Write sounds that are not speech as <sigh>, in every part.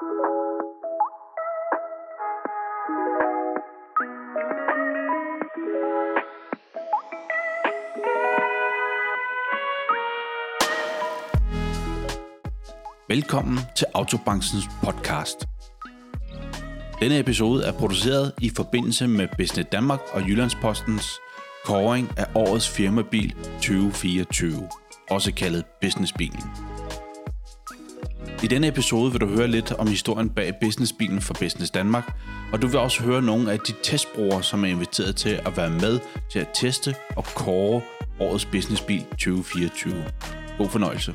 Velkommen til Autobranchens podcast. Denne episode er produceret i forbindelse med Business Danmark og Jyllandspostens kåring af årets firmabil 2024, også kaldet Businessbilen. I denne episode vil du høre lidt om historien bag businessbilen for Business Danmark, og du vil også høre nogle af de testbrugere, som er inviteret til at være med til at teste og kåre årets businessbil 2024. God fornøjelse.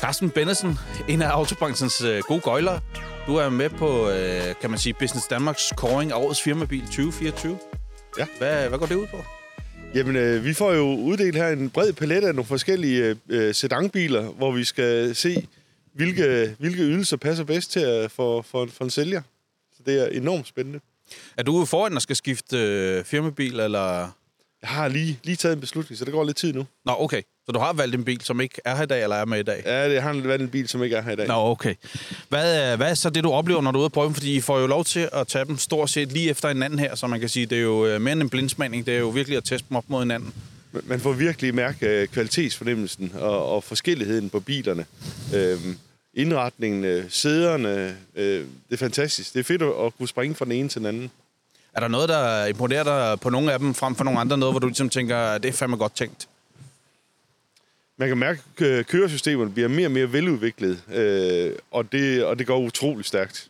Carsten Bennesen, en af autobranchens øh, gode gøjlere. Du er med på, øh, kan man sige, Business Danmarks kåring af årets firmabil 2024. Ja. Hvad, hvad går det ud på? Jamen, øh, vi får jo uddelt her en bred palet af nogle forskellige øh, sedanbiler, hvor vi skal se, hvilke, hvilke ydelser passer bedst til at, for, for, for en sælger. Så det er enormt spændende. Er du foran at skal skifte øh, firmabil, eller... Jeg har lige, lige taget en beslutning, så det går lidt tid nu. Nå, okay. Så du har valgt en bil, som ikke er her i dag, eller er med i dag? Ja, det har været en bil, som ikke er her i dag. Nå, okay. Hvad, er- hvad er så det, du oplever, når du er ude at prøve dem? Fordi I får jo lov til at tage dem stort set lige efter hinanden her, så man kan sige, det er jo øh, mere end en blindsmanding. Det er jo virkelig at teste dem op mod hinanden. Man- Man får virkelig mærke øh, kvalitetsfornemmelsen og, og forskelligheden på bilerne. Øhm, indretningen, øh, sæderne, øh, det er fantastisk. Det er fedt at, at kunne springe fra den ene til den anden. Er der noget, der imponerer dig på nogle af dem, frem for nogle andre? Noget, hvor du ligesom tænker, det er fandme godt tænkt? Man kan mærke, at øh, køresystemerne bliver mere og mere veludviklet, øh, og, det, og det går utrolig stærkt.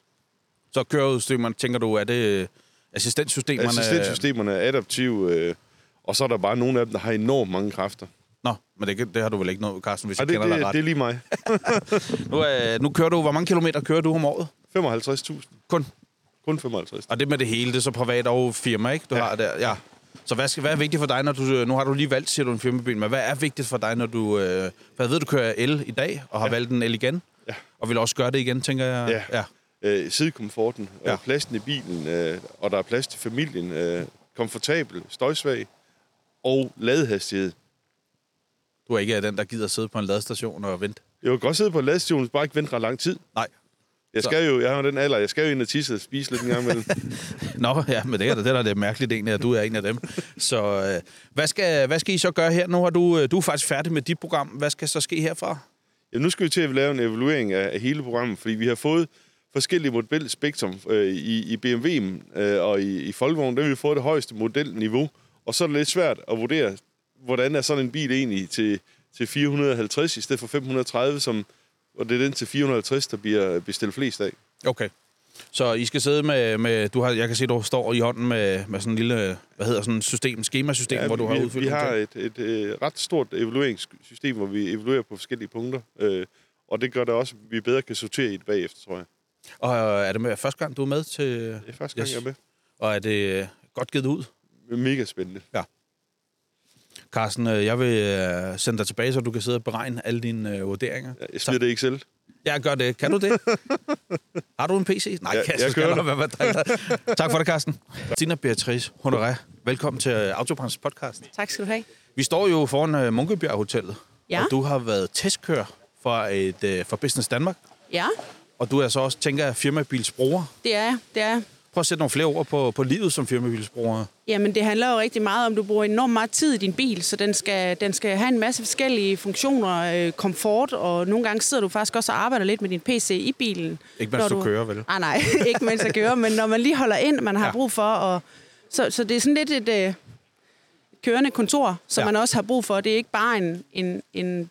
Så køreudstymerne, tænker du, er det øh, assistenssystemerne? Assistenssystemerne er adaptive, øh, og så er der bare nogle af dem, der har enormt mange kræfter. Nå, men det, det har du vel ikke noget, Carsten, hvis Og jeg det, kender dig det, ret. det er lige mig. <laughs> Nu, øh, nu kører du, hvor mange kilometer kører du om året? 55.000. Kun. Kun 55. Og det med det hele, det er så privat og firma, ikke? Du Ja. har der, ja. Så hvad, skal, hvad er vigtigt for dig, når du... Nu har du lige valgt, siger du, en firmabil, men hvad er vigtigt for dig, når du... Øh, jeg ved, du kører el i dag, og har ja. valgt en el igen. Ja. Og vil også gøre det igen, tænker jeg. Ja. ja. Øh, sidekomforten, Ja. ja. pladsen i bilen, øh, og der er plads til familien, øh, komfortabel, støjsvag og ladehastighed. Du er ikke den, der gider sidde på en ladestation og vente. Jeg vil godt sidde på en ladestation, bare ikke vente ret lang tid. Nej. Jeg Så- skal jo, jeg har den alder, jeg skal jo ind og tisse og spise lidt en gang imellem. <laughs> Nå, ja, men det er da det, der er det mærkeligt egentlig, at du er en af dem. Så øh, hvad, skal, hvad skal I så gøre her? Nu har du, øh, du er faktisk færdig med dit program. Hvad skal så ske herfra? Ja, nu skal vi til at lave en evaluering af, af hele programmet, fordi vi har fået forskellige modelspektrum øh, i, i BMW'en øh, og i, i Volvo'en. Der har vi fået det højeste modelniveau, og så er det lidt svært at vurdere, hvordan er sådan en bil egentlig til, til 450 i stedet for 530, som, og det er den til 450, der bliver bestilt flest af. Okay. Så I skal sidde med, med du har, jeg kan se, du står i hånden med, med sådan en lille, hvad hedder sådan et system, skemasystem, ja, hvor du vi, har udfyldt vi har et, et, et ret stort evalueringssystem, hvor vi evaluerer på forskellige punkter, øh, og det gør det også, at vi bedre kan sortere i det bagefter, tror jeg. Og øh, er det med første gang, du er med til... Det er første gang, Yes. jeg er med. Og er det øh, godt givet ud? Mega spændende. Carsten, øh, jeg vil øh, sende dig tilbage, så du kan sidde og beregne alle dine øh, vurderinger. Ja, Jeg smider det ikke selv. Jeg gør det. Kan du det? <laughs> Har du en PC? Nej, Ja, jeg, skal kører nok være dig. Tak for det, Carsten. Tina Beatrice Honoré, velkommen til øh, Autobranchens podcast. Tak skal du have. Vi står jo foran øh, Munkebjerg Hotellet, Ja. og du har været testkører for, et, øh, for Business Danmark, Ja, og du er så også, tænker jeg, firmabilsbruger. det er jeg. Det er jeg. Prøv at sætte nogle flere ord på, på livet som firmabilsbruger. Jamen, det handler jo rigtig meget om, at du bruger enormt meget tid i din bil, så den skal, den skal have en masse forskellige funktioner, øh, komfort, og nogle gange sidder du faktisk også og arbejder lidt med din PC i bilen. Ikke mens når du kører, vel? Ah, nej, <laughs> ikke mens jeg kører, men når man lige holder ind, man har Ja. brug for, og, så, så det er sådan lidt et øh, kørende kontor, som ja. man også har brug for. Det er ikke bare en, en, en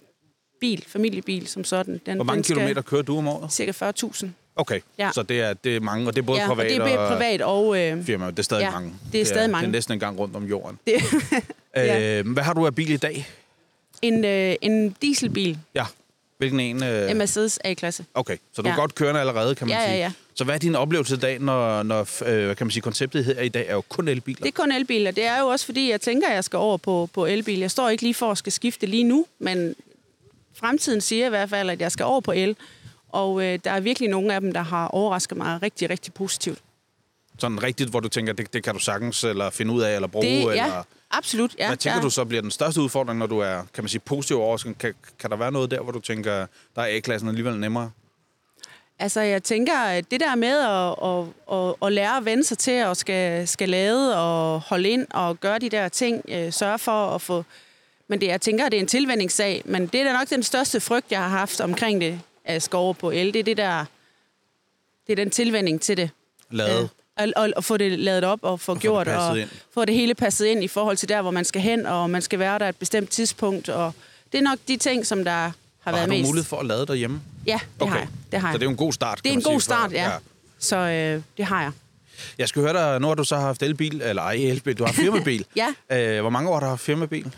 bil, familiebil som sådan. Den, Hvor mange den skal kilometer kører du om året? Cirka 40.000. Okay, Ja. så det er, det er mange, og det er både Ja, privat og det er privat og... Øh, firma. Det er stadig Ja, mange. det er stadig mange. Det er næsten en gang rundt om jorden. det, <laughs> ja. øh, hvad har du af bil i dag? en, øh, en dieselbil, Ja. Hvilken en? Øh... en Mercedes A-klasse. Okay, så du er Ja. godt kørende allerede, kan man Ja, ja, sige. ja. Så hvad er din oplevelse i dag, når, når øh, hvad kan man sige, konceptet her i dag er jo kun elbiler? Det er kun elbiler. Det er jo også fordi, jeg tænker, at jeg skal over på, på elbil. Jeg står ikke lige for at skal skifte lige nu, men fremtiden siger i hvert fald, at jeg skal over på el. Og øh, der er virkelig nogle af dem, der har overrasket mig rigtig, rigtig positivt. Sådan rigtigt, hvor du tænker, det, det kan du sagtens eller finde ud af, eller bruge? Det, eller... ja, absolut. Ja, Hvad tænker der, du så bliver den største udfordring, når du er, kan man sige, positiv overrasket? Kan, kan der være noget der, hvor du tænker, der er A-klassen alligevel nemmere? Altså, jeg tænker, at det der med at, at, at, at lære at vende sig til at skal, skal lade og holde ind og gøre de der ting, øh, sørge for at få... Men det, jeg tænker, det er en tilvændingssag, men det er da nok den største frygt, jeg har haft omkring det, at skal over på el. Det er det der... Det er den tilvænding til det. Lade. Øh, og, og, og få det lavet op og få det gjort, passet og ind. få det hele passet ind i forhold til der, hvor man skal hen, og man skal være der et bestemt tidspunkt. Og det er nok de ting, som der har Og været har du mest... mulighed for at lade derhjemme? Ja, det Okay. har jeg. Det har Så jeg. det er en god start, Det er en man god sige, for- start, ja. Så øh, det har jeg. Jeg skal høre dig, nu har du så haft elbil, eller ej, elbil, du har <laughs> firmabil. Ja. Øh, hvor mange år har du haft firmabil?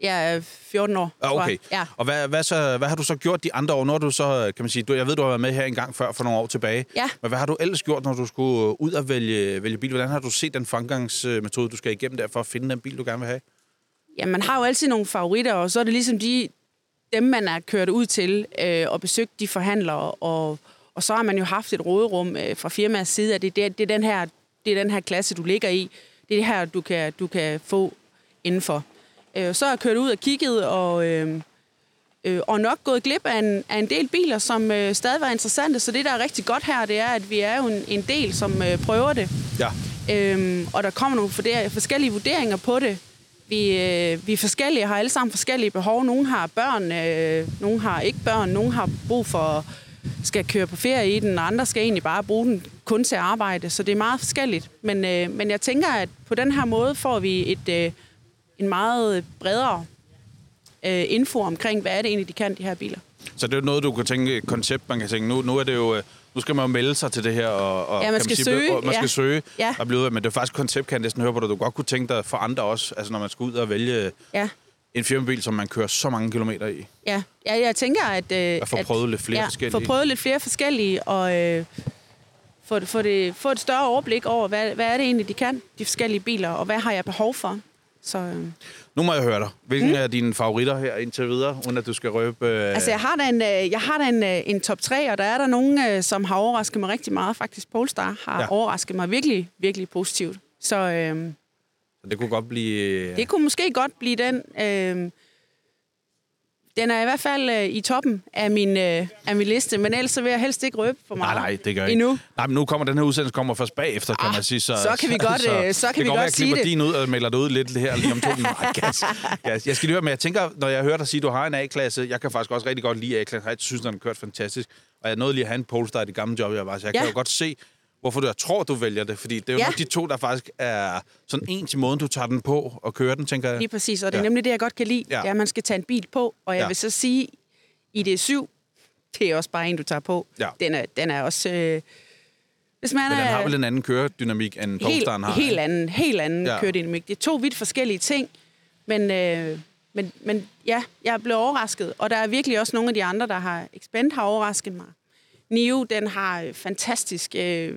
Jeg er 14 år, tror okay. jeg. Ja. Og hvad, hvad, så, hvad har du så gjort de andre år? Har du så, kan man sige, du, jeg ved, du har været med her en gang før, for nogle år tilbage. Ja. Men hvad har du ellers gjort, når du skulle ud og vælge, vælge bil? Hvordan har du set den fremgangsmetode, du skal igennem der, for at finde den bil, du gerne vil have? ja, man har jo altid nogle favoritter, og så er det ligesom de, dem, man er kørt ud til øh, og besøgt de forhandlere, og, og så har man jo haft et råderum øh, fra firmaets side, at det, det, det, er den her, det er den her klasse, du ligger i. Det er det her, du kan, du kan få indenfor. Øh, så har jeg kørt ud og kigget, og, øh, øh, og nok gået glip af en, af en del biler, som øh, stadig var interessante. Så det, der er rigtig godt her, det er, at vi er jo en, en del, som øh, prøver det. Ja. Øhm, og der kommer nogle forder- forskellige vurderinger på det. Vi, øh, vi er forskellige, har alle sammen forskellige behov. Nogle har børn, øh, nogle har ikke børn, nogle har brug for skal køre på ferie i den, og andre skal egentlig bare bruge den kun til arbejde. Så det er meget forskelligt. Men, øh, men jeg tænker, at på den her måde får vi et, øh, en meget bredere øh, info omkring, hvad er det egentlig, de kan, de her biler. Så det er jo noget, du kan tænke, et koncept, man kan tænke, nu, nu er det jo... øh, Nu skal man jo melde sig til det her, og, og Ja, man skal sige, søge, og man skal ja. søge Ja. og blive ud af, men det er faktisk et koncept, kan jeg næsten høre på dig, du godt kunne tænke dig for andre også, altså når man skal ud og vælge Ja, en firmabil, som man kører så mange kilometer i. ja. ja jeg tænker, at... Øh, At få prøvet lidt flere ja, forskellige. få prøvet lidt flere forskellige, og øh, få, få, det, få et større overblik over, hvad, hvad er det egentlig, de kan, de forskellige biler, og hvad har jeg behov for. Så, øh. Nu må jeg høre dig. Hvilken mm. er dine favoritter her indtil videre, uden at du skal røbe... Øh... Altså, jeg har da en, øh, jeg har da en, øh, en top 3, og der er der nogen, øh, som har overrasket mig rigtig meget. Faktisk Polestar har Ja. overrasket mig virkelig, virkelig positivt. Så øh, Det kunne godt blive... det kunne måske godt blive den. Øh, den er i hvert fald øh, i toppen af min, øh, af min liste, men ellers så vil jeg helst ikke røbe for Nej, meget nej, det gør jeg endnu. ikke. Nej, men nu kommer den her udsendelse kommer først bagefter, kan Ah, man sige. så kan vi <laughs> godt, øh, så kan det vi godt jeg sige klipper det. din ud og melder det ud lidt her lige om to minutter. gas, gas. Jeg skal lige høre, men jeg tænker, når jeg hører dig sige, at du har en A-klasse, jeg kan faktisk også rigtig godt lide A-klasse. Jeg synes, den har kørt fantastisk. Og jeg nåede lige at have en Polestar i det gamle job, jeg var, så jeg Ja. kan jo godt se, hvorfor du tror, du vælger det. Fordi det er jo Ja. nok de to, der faktisk er sådan en til måden, du tager den på og kører den, tænker jeg. Lige præcis, og det er Ja. nemlig det, jeg godt kan lide. Ja. Det er, at man skal tage en bil på, og jeg Ja. vil så sige, ID7, det er også bare en, du tager på. Ja. Den, er, den er også... Øh, hvis man Men den er har vel en anden køredynamik, end Polestaren har. helt anden, helt anden Ja. ja. køredynamik. Det er to vidt forskellige ting, men, øh, men, men ja, jeg er blevet overrasket. Og der er virkelig også nogle af de andre, der har... Expand har overrasket mig. NIO, den har øh, fantastisk øh,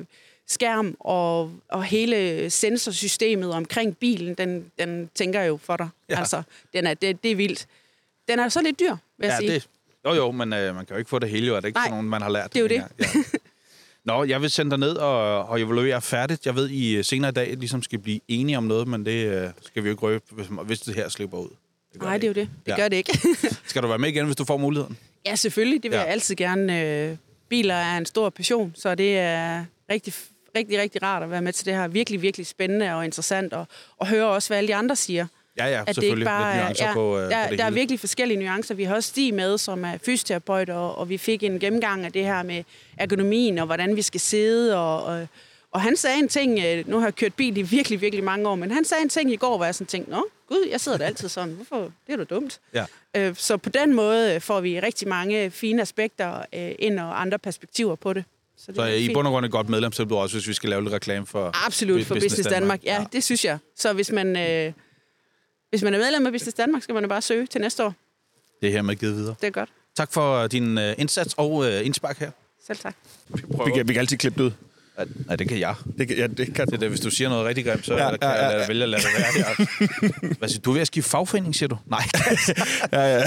skærm, og, og hele sensorsystemet omkring bilen, den, den tænker jo for dig. Ja. Altså, den er, det, det er vildt. Den er så lidt dyr, vil jeg Ja, sige. det, jo jo, men øh, man kan jo ikke få det hele, jo. Er det ikke Nej, sådan nogen, man har lært? det er jo det. Ja. <laughs> Nå, jeg vil sende dig ned og, og evaluere færdigt. Jeg ved, I øh, senere i dag ligesom skal blive enige om noget, men det øh, skal vi jo ikke røbe, hvis, hvis det her slipper ud. gør Nej, det er jo det. Det Ja. gør det ikke. Skal du være med igen, hvis du får muligheden? Ja, selvfølgelig. Det vil ja. jeg altid gerne. Øh, biler er en stor passion, så det er rigtig, rigtig, rigtig rart at være med til det her. Virkelig, virkelig spændende og interessant, og, og høre også, hvad alle de andre siger. Ja, ja, At selvfølgelig. bare er, nuancer ja, på, øh, der, på det der er hele. virkelig forskellige nuancer. Vi har også Stig med, som er fysioterapeut, og, og vi fik en gennemgang af det her med ergonomien, og hvordan vi skal sidde, og, og, og han sagde en ting, øh, nu har jeg kørt bil i virkelig, virkelig mange år, men han sagde en ting i går, hvor jeg sådan tænkte, nå, gud, jeg sidder da altid sådan, hvorfor, det er da dumt. Ja. Øh, Så på den måde får vi rigtig mange fine aspekter øh, ind og andre perspektiver på det. det Så er øh, i bund og grund et godt medlemstilbud også, hvis vi skal lave lidt reklame for Absolut, for Business, Danmark. Ja, Ja. det synes jeg. Så hvis man, øh, hvis man er medlem af Business Danmark, skal man jo bare søge til næste år. Det er hermed givet videre. Det er godt. Tak for din øh, indsats og øh, indspark her. Selv tak. Vi kan, vi kan altid klippe det ud. Nej, det kan jeg. Det kan, ja, det kan Det er det, hvis du siger noget rigtig grimt, så Ja, kan ja, jeg ja, lade, vælge at lade det være. <laughs> Hvad siger du? Er ved at skifte fagforening, siger du? Nej. <laughs> ja, ja.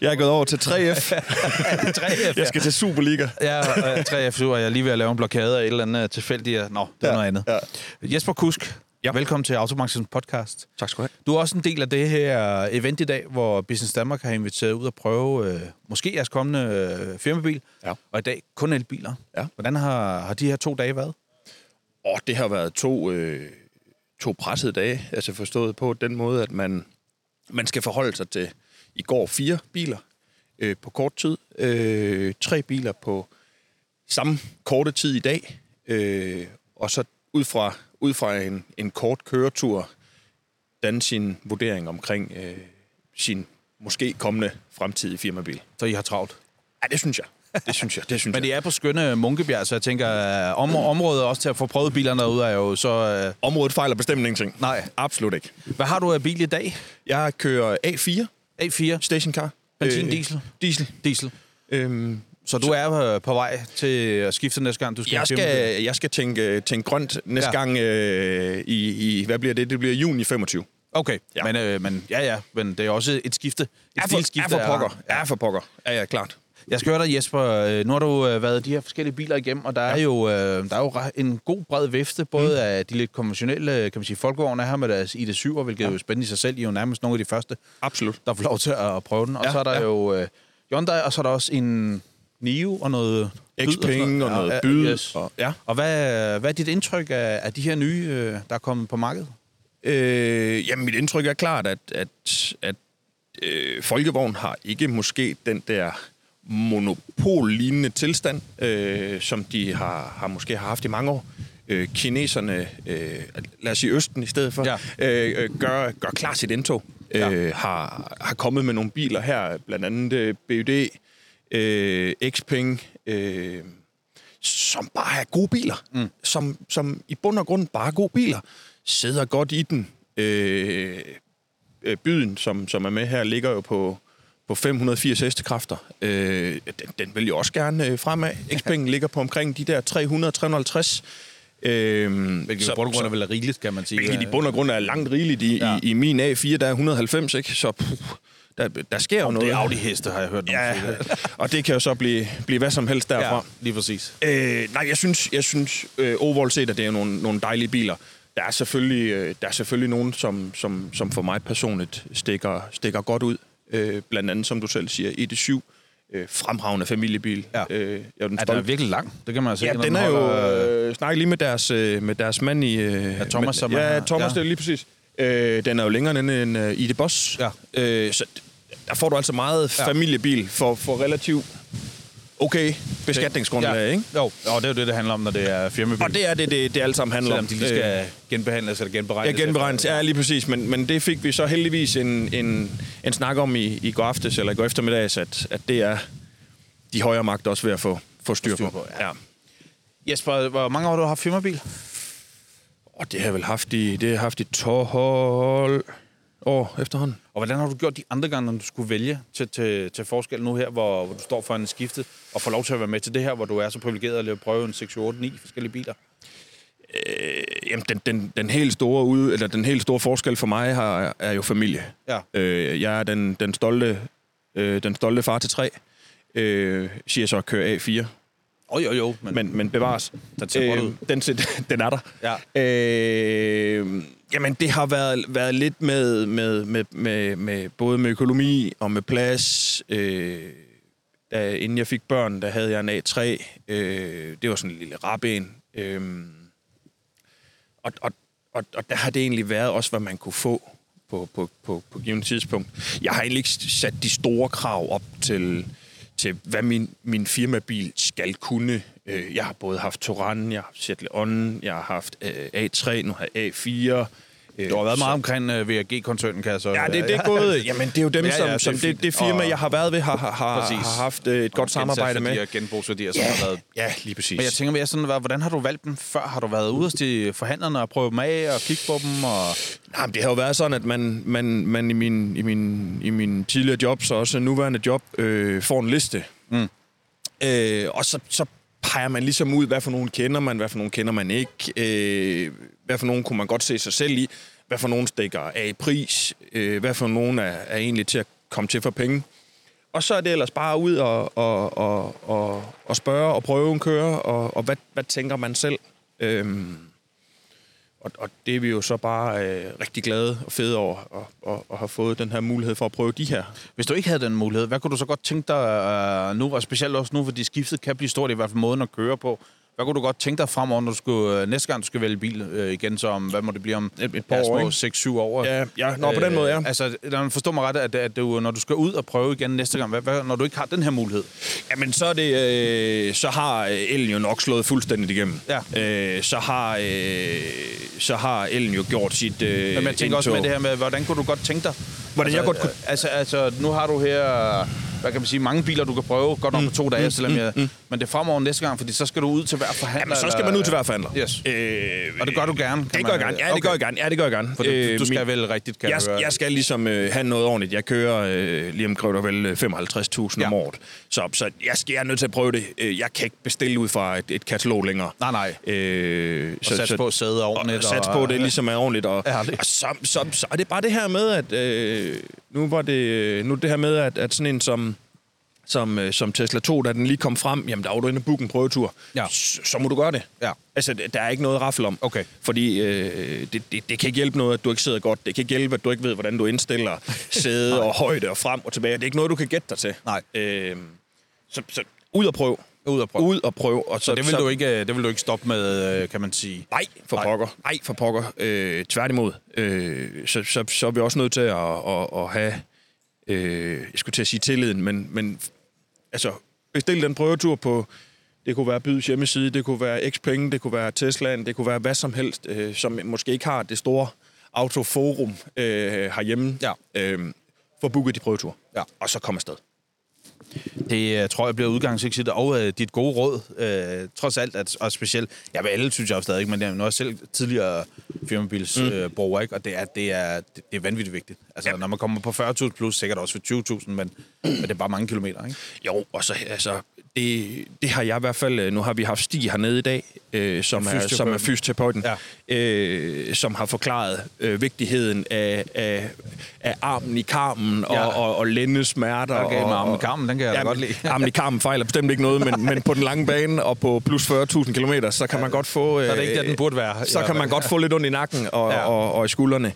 Jeg er gået over til 3F. 3F, <laughs> Jeg skal til Superliga. Ja, øh, 3F, så er jeg lige ved at lave en blokade af et eller andet tilfældigt. Nå, det er Ja, noget andet. ja. Jesper Kusk, Ja. Velkommen til Autobranchens podcast. Tak skal du have. Du er også en del af det her event i dag, hvor Business Danmark har inviteret ud at prøve øh, måske jeres kommende øh, firmabil, Ja. og i dag kun elbiler. Ja. Hvordan har, har de her to dage været? Og det har været to, øh, to pressede dage, altså forstået på den måde, at man, man skal forholde sig til i går fire biler øh, på kort tid, øh, tre biler på samme korte tid i dag, øh, og så ud fra, ud fra en, en kort køretur danne sin vurdering omkring øh, sin måske kommende fremtidige firmabil. Så I har travlt. Ja, det synes jeg. Det synes jeg. Det synes <laughs> Men det er på skønne Munkebjerg, så jeg tænker, at om, området også til at få prøvet bilerne derude er jo så... Øh, Området fejler bestemt ingenting. nej. Absolut ikke. Hvad har du af bil i dag? Jeg kører A4 A4? stationcar. Benzin, Øh, diesel? Diesel. Diesel. Øhm, Så du er øh, på vej til at skifte næste gang, du skal jeg, skal, jeg skal tænke, tænke grønt næste Ja. ja. gang øh, i, i, hvad bliver det? Det bliver juni 25. Okay, ja. Ja. Men, øh, men ja, ja, men det er også et skifte. Et Er for, stilskifte. er for pokker. Er for pokker. Er jeg klart. Jeg skal høre dig, Jesper. øh, Nu har du øh, været de her forskellige biler igennem, og der er jo, øh, der er jo en god bred vifte, både mm. af de lidt konventionelle, kan man sige, folkevogne her med deres ID7, hvilket ja. er jo spændende i sig selv. I er jo nærmest nogle af de første, Absolut. der får lov til at prøve den. Og Ja, så er der ja. jo øh, Hyundai, og så er der også en Nio og noget Byd og og noget Ja, byd. yes. Og, ja. Og hvad, hvad er dit indtryk af, af de her nye, øh, der er kommet på markedet? Øh, jamen, mit indtryk er klart, at, at, at øh, Folkevogn har ikke måske den der monopollignende tilstand, øh, som de har, har måske har haft i mange år. Øh, kineserne, øh, lad os sige Østen i stedet for, Ja. øh, øh, gør, gør klar sit indtog. Ja. Øh, har, har kommet med nogle biler her, blandt andet øh, BUD, øh, Xpeng, øh, som bare er gode biler. Mm. Som, som i bund og grund bare er gode biler. Sidder godt i den. Øh, øh, byden, som, som er med her, ligger jo på, på 580 hestekræfter. Øh, den, den vil jo også gerne øh, fremad. Xpeng ligger på omkring de der 300-350. Øh, Hvilket i bund og grund er vel rigeligt, kan man sige. Hvilket i bund og grund er langt rigeligt. I, ja. i, i min A4, der er 190, ikke? Så puh, der, der sker jo noget. Det er Audi-heste, har jeg hørt Ja, og det kan jo så blive, blive hvad som helst derfra. Ja, lige præcis. Øh, nej, jeg synes, jeg synes øh, overall set, at det er nogle, nogle dejlige biler. Der er selvfølgelig, øh, der er selvfølgelig nogen, som, som, som for mig personligt stikker, stikker godt ud. Øh, blandt andet, som du selv siger, ED7. Øh, fremragende familiebil. Ja. Øh, jeg er den den er stolt- virkelig lang. Det kan man se. Ja, når den er jo... Øh, snak lige med deres, øh, med deres mand i... Øh, Ja, Thomas, med, som Ja. Thomas, ja. det er lige præcis. Øh, den er jo længere end en uh, ID Boss. Ja. Øh, så der får du altså meget Ja. familiebil for, for relativt okay beskatningsgrundlag, ja. ikke? Jo, og det er jo det, det handler om, når det er firmabil. Og det er det, det, det alt sammen handler Selvom om. de lige skal genbehandles eller Ja, genberegnes. genberegnes. Ja, lige præcis. Men, men det fik vi så heldigvis en, en, en snak om i, i går aftes, eller i går eftermiddags, at, at det er de højere magter også ved at få, få styr, styr på. på, ja. Jesper, hvor mange år har du haft firmabil? Og det har jeg vel haft i, det har jeg haft i 12 år efterhånden. Og hvordan har du gjort de andre gange, når du skulle vælge til, til, til forskel nu her, hvor, hvor du står for en skiftet, og får lov til at være med til det her, hvor du er så privilegeret at prøve en 6, 8, 9 forskellige biler? Øh, jamen, den, den, den, helt store ude, eller den helt store forskel for mig har, er jo familie. Ja. Øh, jeg er den, den, stolte, øh, den stolte far til tre. Øh, siger så køre A4, Oh, jo, jo, men, men, men bevares. Den ser ud. den, <laughs> den er der. Ja. Øh, jamen, det har været, været lidt med, med, med, med, med både med økonomi og med plads. Øh, da, inden jeg fik børn, der havde jeg en A3. Øh, det var sådan en lille raben. Øh, og, og, og, og der har det egentlig været også, hvad man kunne få på, på, på, på givet tidspunkt. Jeg har egentlig ikke sat de store krav op til, til hvad min, min firmabil skal kunne. Øh, jeg har både haft Touran, jeg har haft Seattle On, jeg har haft øh, A3, nu har jeg A4. Du har været meget omkring uh, VAG-koncernen, kan jeg så... Ja, det, det er gået. Jamen, det er jo dem, Ja, ja, ja, som, det som det, det firma, Og- jeg har været ved, har, har, har, har haft øh, et godt samarbejde med. Her genbrugsværdier, som har været... Ja, lige præcis. Men jeg tænker mere sådan, hvordan har du valgt dem før? Har du været ude hos de forhandlerne og prøvet dem af og kigge på dem? Og... Nej, men det har jo været sådan, at man, man, man i, min, i, min, i min tidligere job, så også nuværende job, øh, får en liste. Mm. Øh, og så, så peger man ligesom ud, hvad for nogen kender man, hvad for nogen kender man ikke, øh, hvad for nogen kunne man godt se sig selv i, hvad for nogen stikker af i pris, øh, hvad for nogen er, er egentlig til at komme til for penge. Og så er det ellers bare ud og, og, og, og, og spørge og prøve en køre, og, og hvad, hvad tænker man selv? Øhm, og, og det er vi jo så bare øh, rigtig glade og fede over at, at, at have fået den her mulighed for at prøve de her. Hvis du ikke havde den mulighed, hvad kunne du så godt tænke dig uh, nu, og specielt også nu, fordi skiftet kan blive stort, i hvert fald måden at køre på. Hvad kunne du godt tænke dig fremover, når du skulle, uh, næste gang du skal vælge bil uh, igen, så om, hvad må det blive om Et, et par år, ikke? 6-7 år? Ja, ja nå, på den måde, ja. Altså, lad mig ret, at, at du, når du skal ud og prøve igen næste gang, hvad, hvad, når du ikke har den her mulighed? Jamen, så, er det, øh, så har øh, ellen jo nok slået fuldstændigt igennem. Ja. Øh, så, har, øh, så har ellen jo gjort sit øh, Men jeg tænker også med det her med, hvordan kunne du godt tænke dig? Hvordan jeg godt kunne- Altså, altså, nu har du her, hvad kan man sige, mange biler, du kan prøve, godt nok på to dage, selvom jeg, men det er fremover næste gang, fordi så skal du ud til hver forhandler. Jamen, så skal man ud til hver forhandler. Yes. Øh, Og det gør du gerne, Det gør jeg gerne. Ja, det Okay. gør jeg gerne. Ja, det gør jeg gerne. For du, Øh, du skal min- vel rigtigt, kan jeg, jeg skal ligesom øh, have noget ordentligt. Jeg kører øh, lige omkring vel øh, 55.000 Ja. om året. Så, så jeg, skal, jeg er nødt til at prøve det. Øh, Jeg kan ikke bestille ud fra et, et katalog længere. Nej, nej. Øh, Og satse på at sidde ordentligt. Og sats på, det ligesom er ordentligt. Og, Ærligt. og så, så, så er det bare det her med, at øh, nu var det øh, nu det her med, at, at sådan en som som, øh, som Tesla 2, da den lige kom frem, jamen der var du inde og booke en prøvetur. Ja. Så, så må du gøre det. Ja. Altså, der er ikke noget raffel om. Okay. Fordi øh, det, det, det kan ikke hjælpe noget, at du ikke sidder godt. Det kan ikke hjælpe, at du ikke ved, hvordan du indstiller <laughs> sæde og højde og frem og tilbage. Det er ikke noget, du kan gætte dig til. Nej. Øh, så, så ud og prøv. Ud og prøve. Ud og prøv. Og så, Så det vil, du ikke, det vil du ikke stoppe med, øh, kan man sige. Nej, for. Nej. pokker. Nej, for pokker. Øh, tværtimod. Øh, så, så, så er vi også nødt til at, at, at have, øh, jeg skulle til at sige tilliden, men, men altså, bestil den prøvetur på, det kunne være Byds hjemmeside, det kunne være Xpeng, det kunne være Teslaen, det kunne være hvad som helst, øh, som måske ikke har det store autoforum øh, herhjemme. Ja. Øh, få booket de prøvetur. Ja. Og så komme afsted. Det øh, tror jeg bliver udgangseksigt, og øh, dit gode råd, øh, trods alt, at, og specielt, ja, ved alle synes jeg jo stadig, men det er, nu er jeg selv tidligere firmabilsbruger, mm. øh, ikke, og det er, det, er, det, det er vanvittigt vigtigt. Altså, ja. når man kommer på 40.000 plus, sikkert også for 20.000, men, men det er bare mange kilometer, ikke? Jo, og så altså, det, det har jeg i hvert fald, øh, nu har vi haft Stig hernede i dag, øh, som, er, som er fysioterapeuten, Ja. øh, som har forklaret øh, vigtigheden af, af, af armen i karmen og, Ja. og, og lændesmerter. Okay, og, armen i og- karmen, den kan jeg da godt lide. armen i karmen fejler bestemt ikke noget, men, men på den lange bane og på plus 40.000 km, så kan man godt få... Så er det ikke der, den burde være. Så kan man godt få lidt ondt i nakken og, Ja. ja. og, og i skuldrene.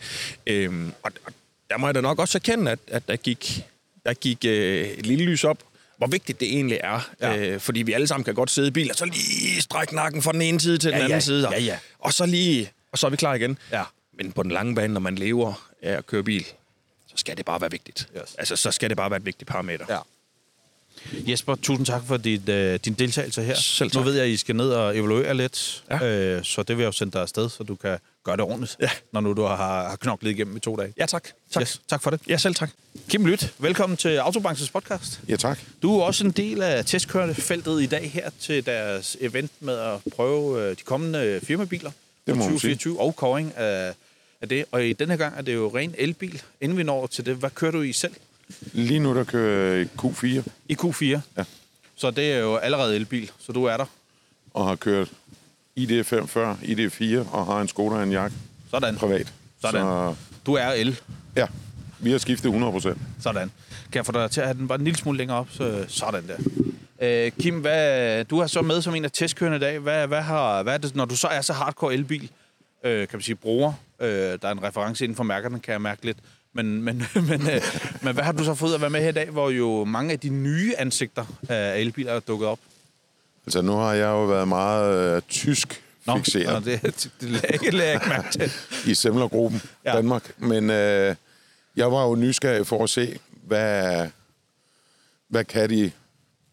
Og, og der må jeg da nok også erkende, at, at der gik, der gik øh, et lille lys op, hvor vigtigt det egentlig er. Ja. Øh, fordi vi alle sammen kan godt sidde i bil, og så lige strække nakken fra den ene side til Ja, den anden ja. side. Ja, ja. Og så lige, og så er vi klar igen. Ja. Men på den lange bane, når man lever af at køre bil, så skal det bare være vigtigt. Yes. Altså, så skal det bare være et vigtigt parameter. Ja. Jesper, tusind tak for dit, øh, din deltagelse her. Selv Nu tak. ved jeg, at I skal ned og evaluere lidt, Ja. øh, så det vil jeg jo sende dig afsted, så du kan gøre det ordentligt, Ja. når nu du har, har knoklet igennem i to dage. Ja, tak. Tak. Yes, tak for det. Ja, selv tak. Kim Lyt, velkommen til Autobranchens podcast. Ja, tak. Du er også en del af testkørefeltet i dag her til deres event med at prøve øh, de kommende firmabiler Det må for man sige. 2024 og kåring af, af det. Og i denne gang er det jo ren elbil. Inden vi når til det, hvad kører du i selv? Lige nu, der kører jeg Q4 I Q4? Ja. Så det er jo allerede elbil, så du er der. og har kørt ID5 før, ID4 og har en Skoda og en Jak Sådan. privat. Sådan. Så Du er el. ja, vi har skiftet 100 procent. Sådan. Kan jeg få dig til at have den bare en lille smule længere op? Så, sådan der. Øh, Kim, hvad, du har så med som en af testkørende i dag. Hvad, hvad, har, hvad er det, når du så er så hardcore elbil, øh, kan man sige, bruger, øh, der er en reference inden for mærkerne, kan jeg mærke lidt. Men, men, <laughs> men, øh, men hvad har du så fået at være med her i dag, hvor jo mange af de nye ansigter af elbiler er dukket op? Altså, nu har jeg jo været meget øh, tysk Nå, fixeret det, det, det lagde jeg ikke mærke til. <laughs> i Semlergruppen, ja. Danmark. Men øh, jeg var jo nysgerrig for at se, hvad, hvad kan de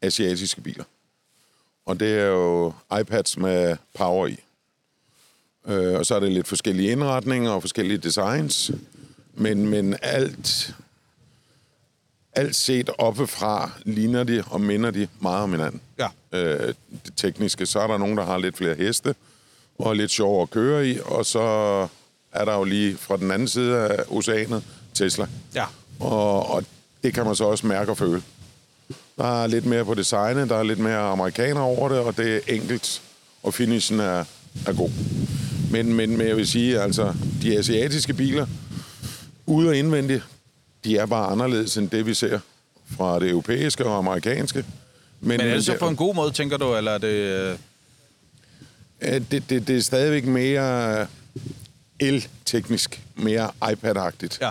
asiatiske biler? Og det er jo iPads med power i. Øh, og så er det lidt forskellige indretninger og forskellige designs. Men, men alt, alt set oppefra ligner de og minder de meget om hinanden. Ja. Øh, det tekniske. Så er der nogen, der har lidt flere heste og lidt sjovere at køre i. Og så er der jo lige fra den anden side af oceanet Tesla. Ja. Og, og det kan man så også mærke og føle. Der er lidt mere på designet, der er lidt mere amerikaner over det, og det er enkelt, og finishen er, er god. Men, men, men jeg vil sige, altså, de asiatiske biler, ude og indvendigt, de er bare anderledes end det, vi ser fra det europæiske og amerikanske. Men er det så på en god måde, tænker du, eller er det... øh, Øh, det, det, det er stadigvæk mere el-teknisk, mere iPad-agtigt. Ja.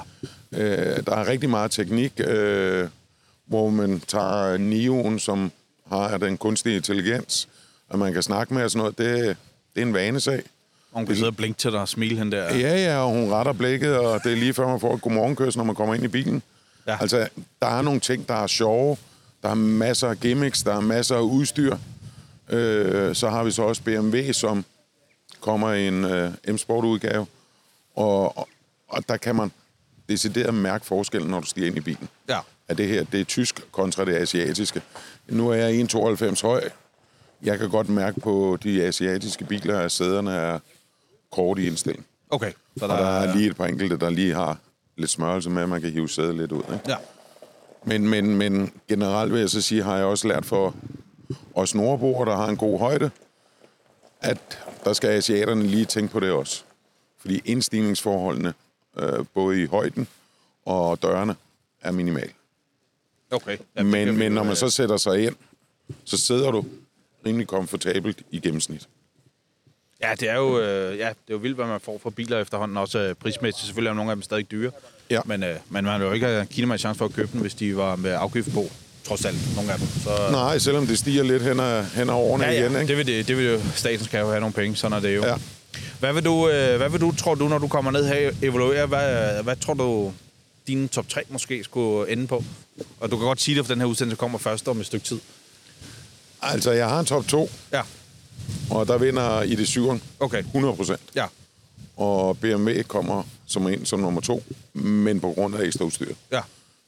Øh, der er rigtig meget teknik, øh, hvor man tager Nioen, som har den kunstige intelligens, og man kan snakke med og sådan noget. Det, det er en vanesag. Og hun kan sidde og blinke til dig og smile hen der. Ja, ja, og hun retter blikket, og det er lige før, man får et godmorgenkys, når man kommer ind i bilen. Ja. Altså, der er nogle ting, der er sjove. Der er masser af gimmicks, der er masser af udstyr. Øh, så har vi så også BMW, som kommer i en øh, M-Sport-udgave. Og, og, og der kan man decideret mærke forskellen, når du stiger ind i bilen. Ja. At det her, det er tysk kontra det asiatiske. Nu er jeg 1,92 høj. Jeg kan godt mærke på de asiatiske biler, at sæderne er kort i indstilling. Okay. Så Og der er lige et par enkelte, der lige har lidt smørelse med, at man kan hive sædet lidt ud. Ikke? Ja. Men, men, men generelt vil jeg så sige, har jeg også lært for os nordboere, der har en god højde, at der skal asiaterne lige tænke på det også. Fordi indstigningsforholdene, øh, både i højden og dørene, er minimale. Okay. Ja, men, men når man så sætter sig ind, så sidder du rimelig komfortabelt i gennemsnit. Ja, det er jo, øh, ja, det er jo vildt, hvad man får for biler efterhånden. Også øh, prismæssigt. Selvfølgelig er nogle af dem stadig dyre. Ja. Men, øh, men man har jo ikke mig en chance for at købe dem, hvis de var med afgift på. Trods alt, nogle af dem. Så, Nej, selvom det stiger lidt hen ad, hen ad årene ja, ja, igen. Ikke? det vil, det, det vil jo, staten skal jo have nogle penge, sådan er det jo. Ja. Hvad vil du, øh, hvad vil du, tror du, når du kommer ned her og evaluerer, hvad, hvad tror du, dine top 3 måske skulle ende på? Og du kan godt sige det, for den her udsendelse kommer først om et stykke tid. Altså, jeg har en top 2, Ja, og der vinder i det syveren okay. 100 procent. Ja, Og BMW kommer som en som nummer to, men på grund af ekstra udstyr. ja,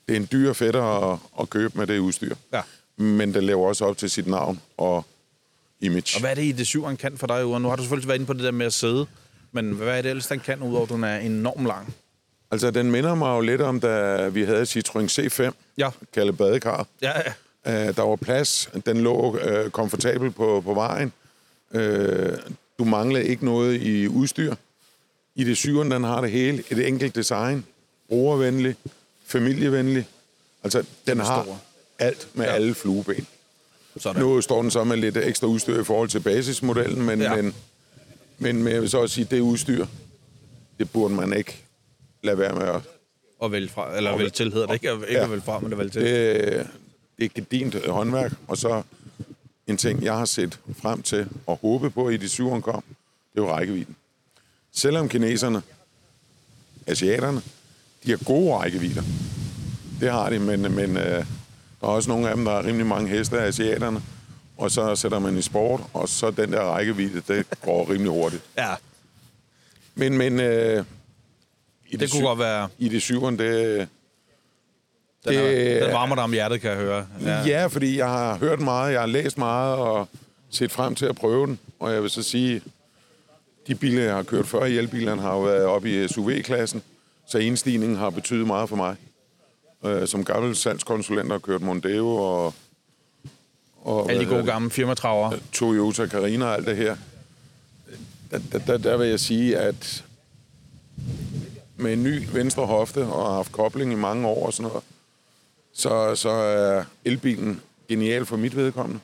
Det er en dyr fætter at, at købe med det udstyr. ja. Men det lever også op til sit navn og image. Og hvad er det i det syveren kan for dig, Uren? Nu har du selvfølgelig været inde på det der med at sidde. Men hvad er det ellers, den kan, udover at den er enormt lang? Altså, den minder mig jo lidt om, da vi havde Citroën C5, Ja. kaldet badekar. Ja, ja. Uh, der var plads, den lå uh, komfortabel på, på vejen. Uh, du manglede ikke noget i udstyr. I det syvende, den har det hele. Et enkelt design. Brugervenlig. Familievenlig. Altså, den har alt med Ja. alle flueben. Sådan. Nu står den så med lidt ekstra udstyr i forhold til basismodellen, men, Ja. men, men, men jeg vil så også sige, det udstyr, det burde man ikke lade være med at... Og vælge fra, eller vælge til hedder det. Ikke, ikke Ja. at vælge fra, men at vælge til. Det, det er gedint håndværk, og så en ting, jeg har set frem til og håbe på i de syveren kom, det er jo rækkevidden. Selvom kineserne, asiaterne, de har gode rækkevidder. Det har de, men, men øh, der er også nogle af dem, der er rimelig mange heste af asiaterne, og så sætter man i sport, og så den der rækkevidde, det går rimelig hurtigt. Ja, Men, men øh, i det kunne syv- godt være... i det syveren, det, Den, er, Det- den varmer dig om hjertet, kan jeg høre. Ja. ja, fordi jeg har hørt meget, jeg har læst meget og set frem til at prøve den. Og jeg vil så sige, de biler, jeg har kørt før i elbilerne, har jo været oppe i SUV-klassen, så indstigningen har betydet meget for mig. Øh, som gammel salgskonsulent har kørt Mondeo og, og Alle de gode gamle firmatraver. det, Toyota Carina og alt det her. Der, der, der, der vil jeg sige, at med en ny venstre hofte og har haft kobling i mange år og sådan noget, så, så er elbilen genial for mit vedkommende.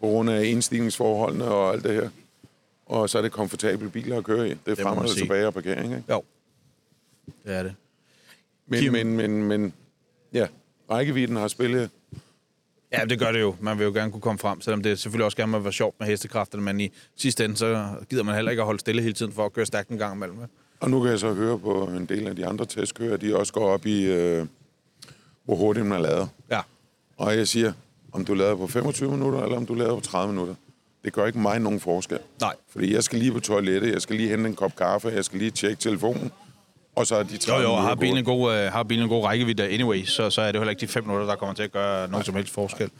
På grund af indstigningsforholdene og alt det her. Og så er det komfortable biler at køre i. Det er frem og tilbage og parkering, ikke? Jo. Det er det. Men, Kim- men, men, men, ja, rækkevidden har spillet Ja, det gør det jo. Man vil jo gerne kunne komme frem, selvom det selvfølgelig også gerne må være sjovt med hestekræfterne, men i sidste ende, så gider man heller ikke at holde stille hele tiden for at køre stærkt en gang imellem. Og nu kan jeg så høre på en del af de andre testkører, de også går op i, øh, hvor hurtigt man er lavet. Ja. Og jeg siger, om du lader på 25 minutter, eller om du lader på 30 minutter. Det gør ikke mig nogen forskel. Nej. Fordi jeg skal lige på toilettet, jeg skal lige hente en kop kaffe, jeg skal lige tjekke telefonen, og så er de Jo, 30 jo, minutter har bilen en god, øh, har bilen en god rækkevidde anyway, så, så er det jo heller ikke de fem minutter, der kommer til at gøre nogen som helst forskel.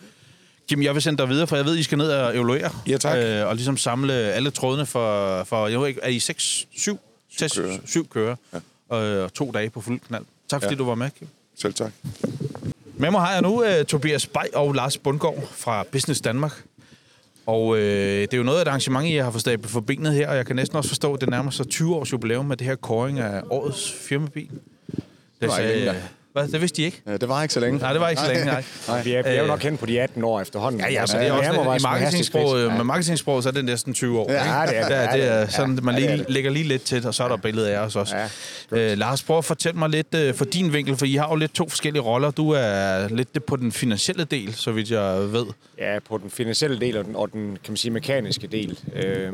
Kim, jeg vil sende dig videre, for jeg ved, I skal ned og evaluere. Ja, tak. Øh, og ligesom samle alle trådene for, for jeg ved ikke, er I seks, syv, test, kører. syv kører, Ja. og, og to dage på fuld knald. Tak fordi Ja. du var med, Kim. Selv tak. Med mig har jeg nu uh, Tobias Bay og Lars Bundgaard fra Business Danmark. Og uh, det er jo noget af et arrangement, I har fået stablet for benet her, og jeg kan næsten også forstå, at det nærmer sig 20 års jubilæum med det her kåring af årets firmabil. Det længe, da. Hvad? Det vidste de ikke? Ja, det var ikke så længe. Nej, det var ikke så længe, nej. Nej. Vi er, vi er jo Øh, nok hen på de 18 år efterhånden. Ja, ja, så det er også sig i med marketingsprog, hastighed. med marketingsprog, så er det næsten 20 år. Ja, ikke? det er det. Ja, er det er sådan, man Ja, det lige, det. lægger lige lidt til, og så er der billedet af os også. Ja, øh, Lars, prøv at fortælle mig lidt øh, for din vinkel, for I har jo lidt to forskellige roller. Du er lidt det på den finansielle del, så vidt jeg ved. Ja, på den finansielle del og den, og den kan man sige, mekaniske del øh,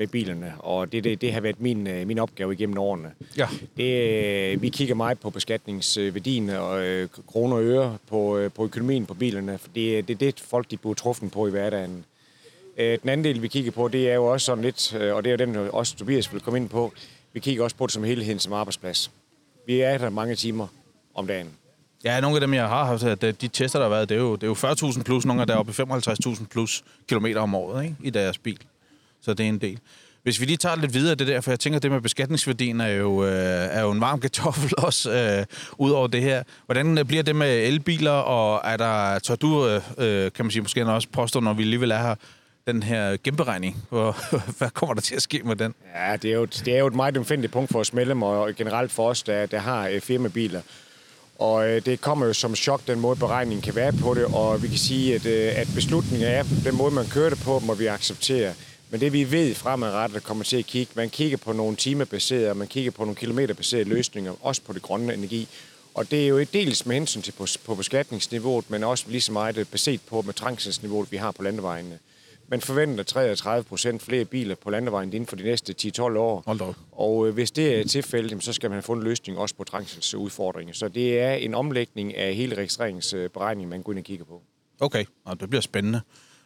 med bilerne. Og det, det, det har været min, øh, min opgave igennem årene. Ja. Det, øh, vi kigger meget på beskatningsværdien og øh, kroner og øre på, øh, på økonomien på bilerne. For det, det er det, folk de bliver truffen på i hverdagen. Øh, den anden del, vi kigger på, det er jo også sådan lidt, og det er jo den, også Tobias vil komme ind på, vi kigger også på det som helheden som arbejdsplads. Vi er der mange timer om dagen. Ja, nogle af dem, jeg har haft, de tester, der har været, det er jo, det er jo 40.000 plus, nogle af der er oppe i 55.000 plus kilometer om året ikke? i deres bil. Så det er en del. Hvis vi lige tager lidt videre det der, for jeg tænker, det med beskatningsværdien er jo, øh, er jo en varm kartoffel <laughs> også, øh, ud over det her. Hvordan øh, bliver det med elbiler, og er der, tør du, øh, øh kan man sige, måske også påstå, når vi alligevel er her, den her genberegning? Hvor, <laughs> hvad kommer der til at ske med den? Ja, det er jo, det er jo et meget omfindeligt punkt for os medlemmer, og generelt for os, der, der har øh, firmabiler. Og øh, det kommer jo som chok, den måde beregningen kan være på det, og vi kan sige, at, øh, at beslutningen er, den måde man kører det på, må vi acceptere. Men det vi ved fremadrettet kommer til at kigge, man kigger på nogle timebaserede, og man kigger på nogle kilometerbaserede løsninger, også på det grønne energi. Og det er jo dels med hensyn til på, på beskatningsniveauet, men også lige så meget baseret på med trængselsniveauet, vi har på landevejene. Man forventer 33 procent flere biler på landevejen inden for de næste 10-12 år. Hold da op. Og øh, hvis det er tilfældet, så skal man have fundet en løsning også på trængselsudfordringer. Så det er en omlægning af hele registreringsberegningen, man går ind og kigger på. Okay, og det bliver spændende.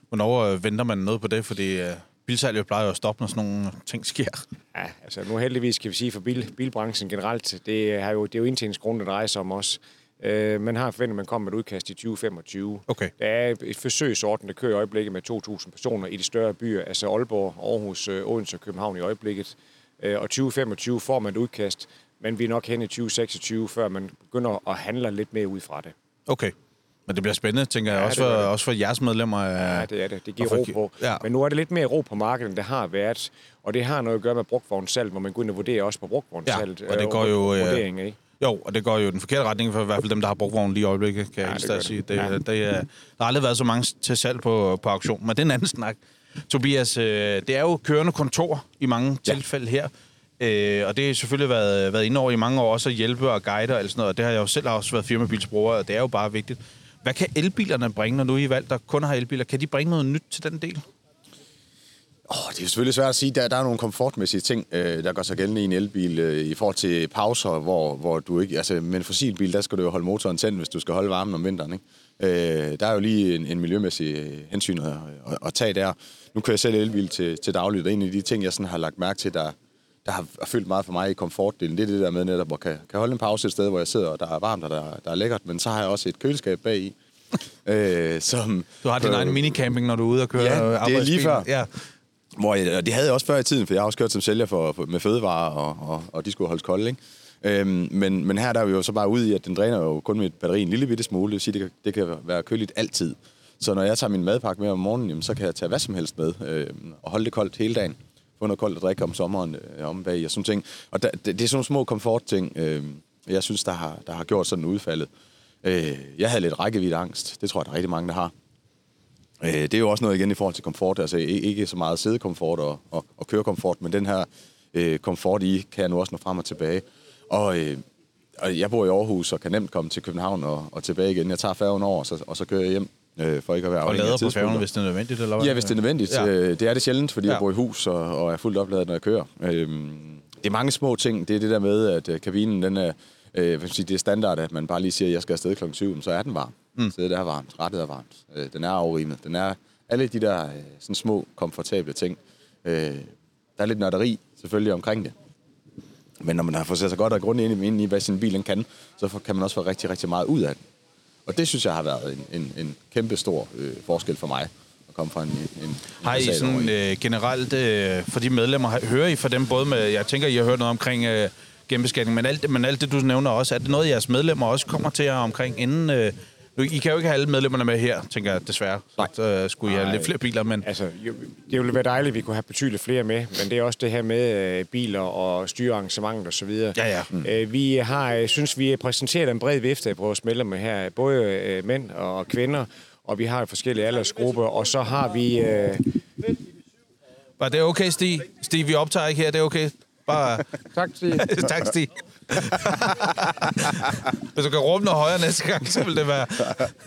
Hvornår øh, venter man noget på det? Fordi øh, bilsalget plejer jo at stoppe, når sådan nogle ting sker. Ja, altså nu heldigvis kan vi sige for bil, bilbranchen generelt, det er jo, det er jo indtjeningsgrunden, der drejer sig om os. Øh, man har forventet, at man kommer med et udkast i 2025. Okay. Der er et forsøgsorden, der kører i øjeblikket med 2.000 personer i de større byer, altså Aalborg, Aarhus, øh, Odense og København i øjeblikket. Øh, og 2025 får man et udkast, men vi er nok hen i 2026, før man begynder at handle lidt mere ud fra det. Okay. Men det bliver spændende, tænker jeg, Ja, også, det for, det. også for jeres medlemmer. Ja, det er det. Det giver for- ro på. Ja. Men nu er det lidt mere ro på markedet, end det har været. Og det har noget at gøre med brugtvognssalg, hvor man går ind og vurderer også på brugtvognssalget. Ja, og det går jo, øh, Vurdering, ikke? Jo, og det går jo den forkerte retning for i hvert fald dem, der har brugt vognen lige i øjeblikket, kan ja, jeg det sige. det. Det, Ja. det, er- der har aldrig været så mange til salg på, på auktion, men det er en anden snak. Tobias, øh, det er jo kørende kontor i mange ja. tilfælde her, øh, og det har selvfølgelig været, været inde over i mange år også at hjælpe og guide og alt sådan noget, og det har jeg jo selv også været firmabilsbruger, og det er jo bare vigtigt. Hvad kan elbilerne bringe, når nu I valgt, der kun har elbiler? Kan de bringe noget nyt til den del? Oh, det er selvfølgelig svært at sige. Der, der er nogle komfortmæssige ting, øh, der gør sig gældende i en elbil øh, i forhold til pauser, hvor, hvor du ikke... Altså, med en fossilbil, der skal du jo holde motoren tændt, hvis du skal holde varmen om vinteren, ikke? Øh, der er jo lige en, en miljømæssig øh, hensyn at, at, at tage der. Nu kører jeg selv elbil til, til dagligt, og en af de ting, jeg sådan har lagt mærke til, der, der har følt meget for mig i komfortdelen, det er det der med netop, at kan, kan holde en pause et sted, hvor jeg sidder, og der er varmt, og der, der er lækkert, men så har jeg også et køleskab bag i. <laughs> øh, som, Du har din egen minicamping, når du er ude og køre Ja, det er lige før. Ja. Hvor jeg, og det havde jeg også før i tiden, for jeg har også kørt som sælger for, for, med fødevarer, og, og, og de skulle holdes kolde, ikke? Øhm, men, men her der er vi jo så bare ude i, at den dræner jo kun med et batteri en lille bitte smule. Det vil sige, det kan, det kan være køligt altid. Så når jeg tager min madpakke med om morgenen, jamen, så kan jeg tage hvad som helst med øhm, og holde det koldt hele dagen. Få noget koldt at drikke om sommeren øh, om bag og sådan ting. Og der, det, det, er sådan nogle små komfortting, øh, jeg synes, der har, der har gjort sådan udfaldet. Øh, jeg havde lidt rækkevidde angst. Det tror jeg, der er rigtig mange, der har. Øh, det er jo også noget igen i forhold til komfort. Altså ikke ikke så meget sædekomfort og, og, og kørekomfort, men den her øh, komfort i kan jeg nu også nå frem og tilbage. Og, øh, og jeg bor i Aarhus og kan nemt komme til København og, og tilbage igen. Jeg tager færgen over, og så, og så kører jeg hjem øh, for ikke at være Og afhængig af lader på færgen, hvis det er nødvendigt, eller hvad? Ja, hvis det er nødvendigt. Ja. Øh, det er det sjældent, fordi ja. Jeg bor i hus og, og er fuldt opladet, når jeg kører. Øhm, det er mange små ting. Det er det der med, at øh, kabinen, den er, øh, hvad sige, det er standard, at man bare lige siger, at jeg skal afsted klokken 7, så er den varm. Mm. Så det er varmt, rettet er varmt. Øh, den er afrimet. Den er alle de der øh, sådan små, komfortable ting. Øh, der er lidt nørderi selvfølgelig omkring det. Men når man har fået sig godt og grundigt ind i, ind i, hvad sin bil den kan, så kan man også få rigtig, rigtig meget ud af den. Og det synes jeg har været en, en, en kæmpe stor øh, forskel for mig, at komme fra en, en, en Har I sådan øh, generelt, øh, for de medlemmer, hører I fra dem både med, jeg tænker, I har hørt noget omkring øh, genbeskatning, men alt, men alt det, du nævner også, er det noget, jeres medlemmer også kommer til jer omkring, inden, øh, Nu, I kan jo ikke have alle medlemmerne med her, tænker jeg desværre. Så øh, skulle I have Nej. lidt flere biler, men... Altså, jo, det ville være dejligt, at vi kunne have betydeligt flere med, men det er også det her med øh, biler og styrearrangementer osv. Ja, ja. Mm. Øh, vi har, jeg synes, vi har præsenteret en bred vifte af vores medlemmer her, både øh, mænd og kvinder, og vi har forskellige aldersgrupper, og så har vi... Øh, Var det okay, Stig? Stig, vi optager ikke her, det er okay. Bare... tak til <laughs> tak, Stig. <laughs> Hvis du kan råbe noget højere næste gang, så vil det være...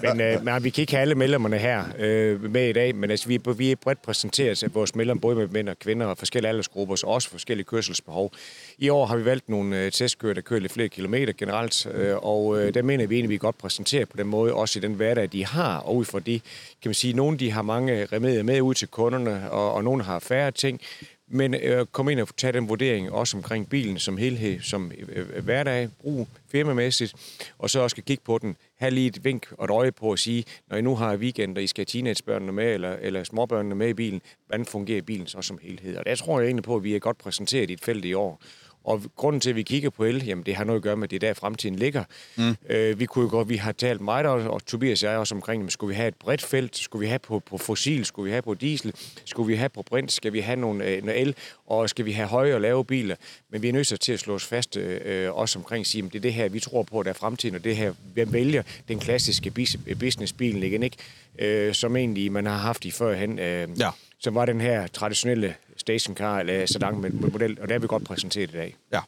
Men øh, men ah, vi kan ikke have alle medlemmerne her øh, med i dag, men altså, vi, er- vi er bredt præsenteret af vores medlemmer, både med mænd og kvinder og forskellige aldersgrupper, og også forskellige kørselsbehov. I år har vi valgt nogle øh, testkører, der kører lidt flere kilometer generelt, øh, og øh, der mener vi egentlig, vi er godt præsenteret på den måde, også i den hverdag, de har, og ud fra det, kan man sige, nogle de har mange remedier med ud til kunderne, og, og nogle har færre ting, men øh, kom ind og tage den vurdering også omkring bilen som helhed, som øh, øh, hverdag, brug firmamæssigt, og så også skal kigge på den, have lige et vink og et øje på at sige, når I nu har weekend, og I skal have teenagebørnene med, eller, eller småbørnene med i bilen, hvordan fungerer bilen så som helhed? Og der tror jeg egentlig på, at vi er godt præsenteret i et felt i år. Og grunden til, at vi kigger på el, jamen det har noget at gøre med, at det er der fremtiden ligger. Mm. Øh, vi kunne jo godt, vi har talt meget, og, og Tobias og jeg også omkring, jamen, skulle vi have et bredt felt? Skulle vi have på, på fossil? Skulle vi have på diesel? Skulle vi have på brint? Skal vi have nogle, øh, noget el? Og skal vi have høje og lave biler? Men vi er nødt til at slå os fast øh, også omkring, sige, jamen, det er det her, vi tror på, der er fremtiden, og det her, hvem vælger den klassiske bis- businessbilen, igen, ikke? Øh, som egentlig man har haft i førhen. Øh, Ja. Som var den her traditionelle stationcar eller sedan med med model, og det har vi godt præsenteret i dag. Ja.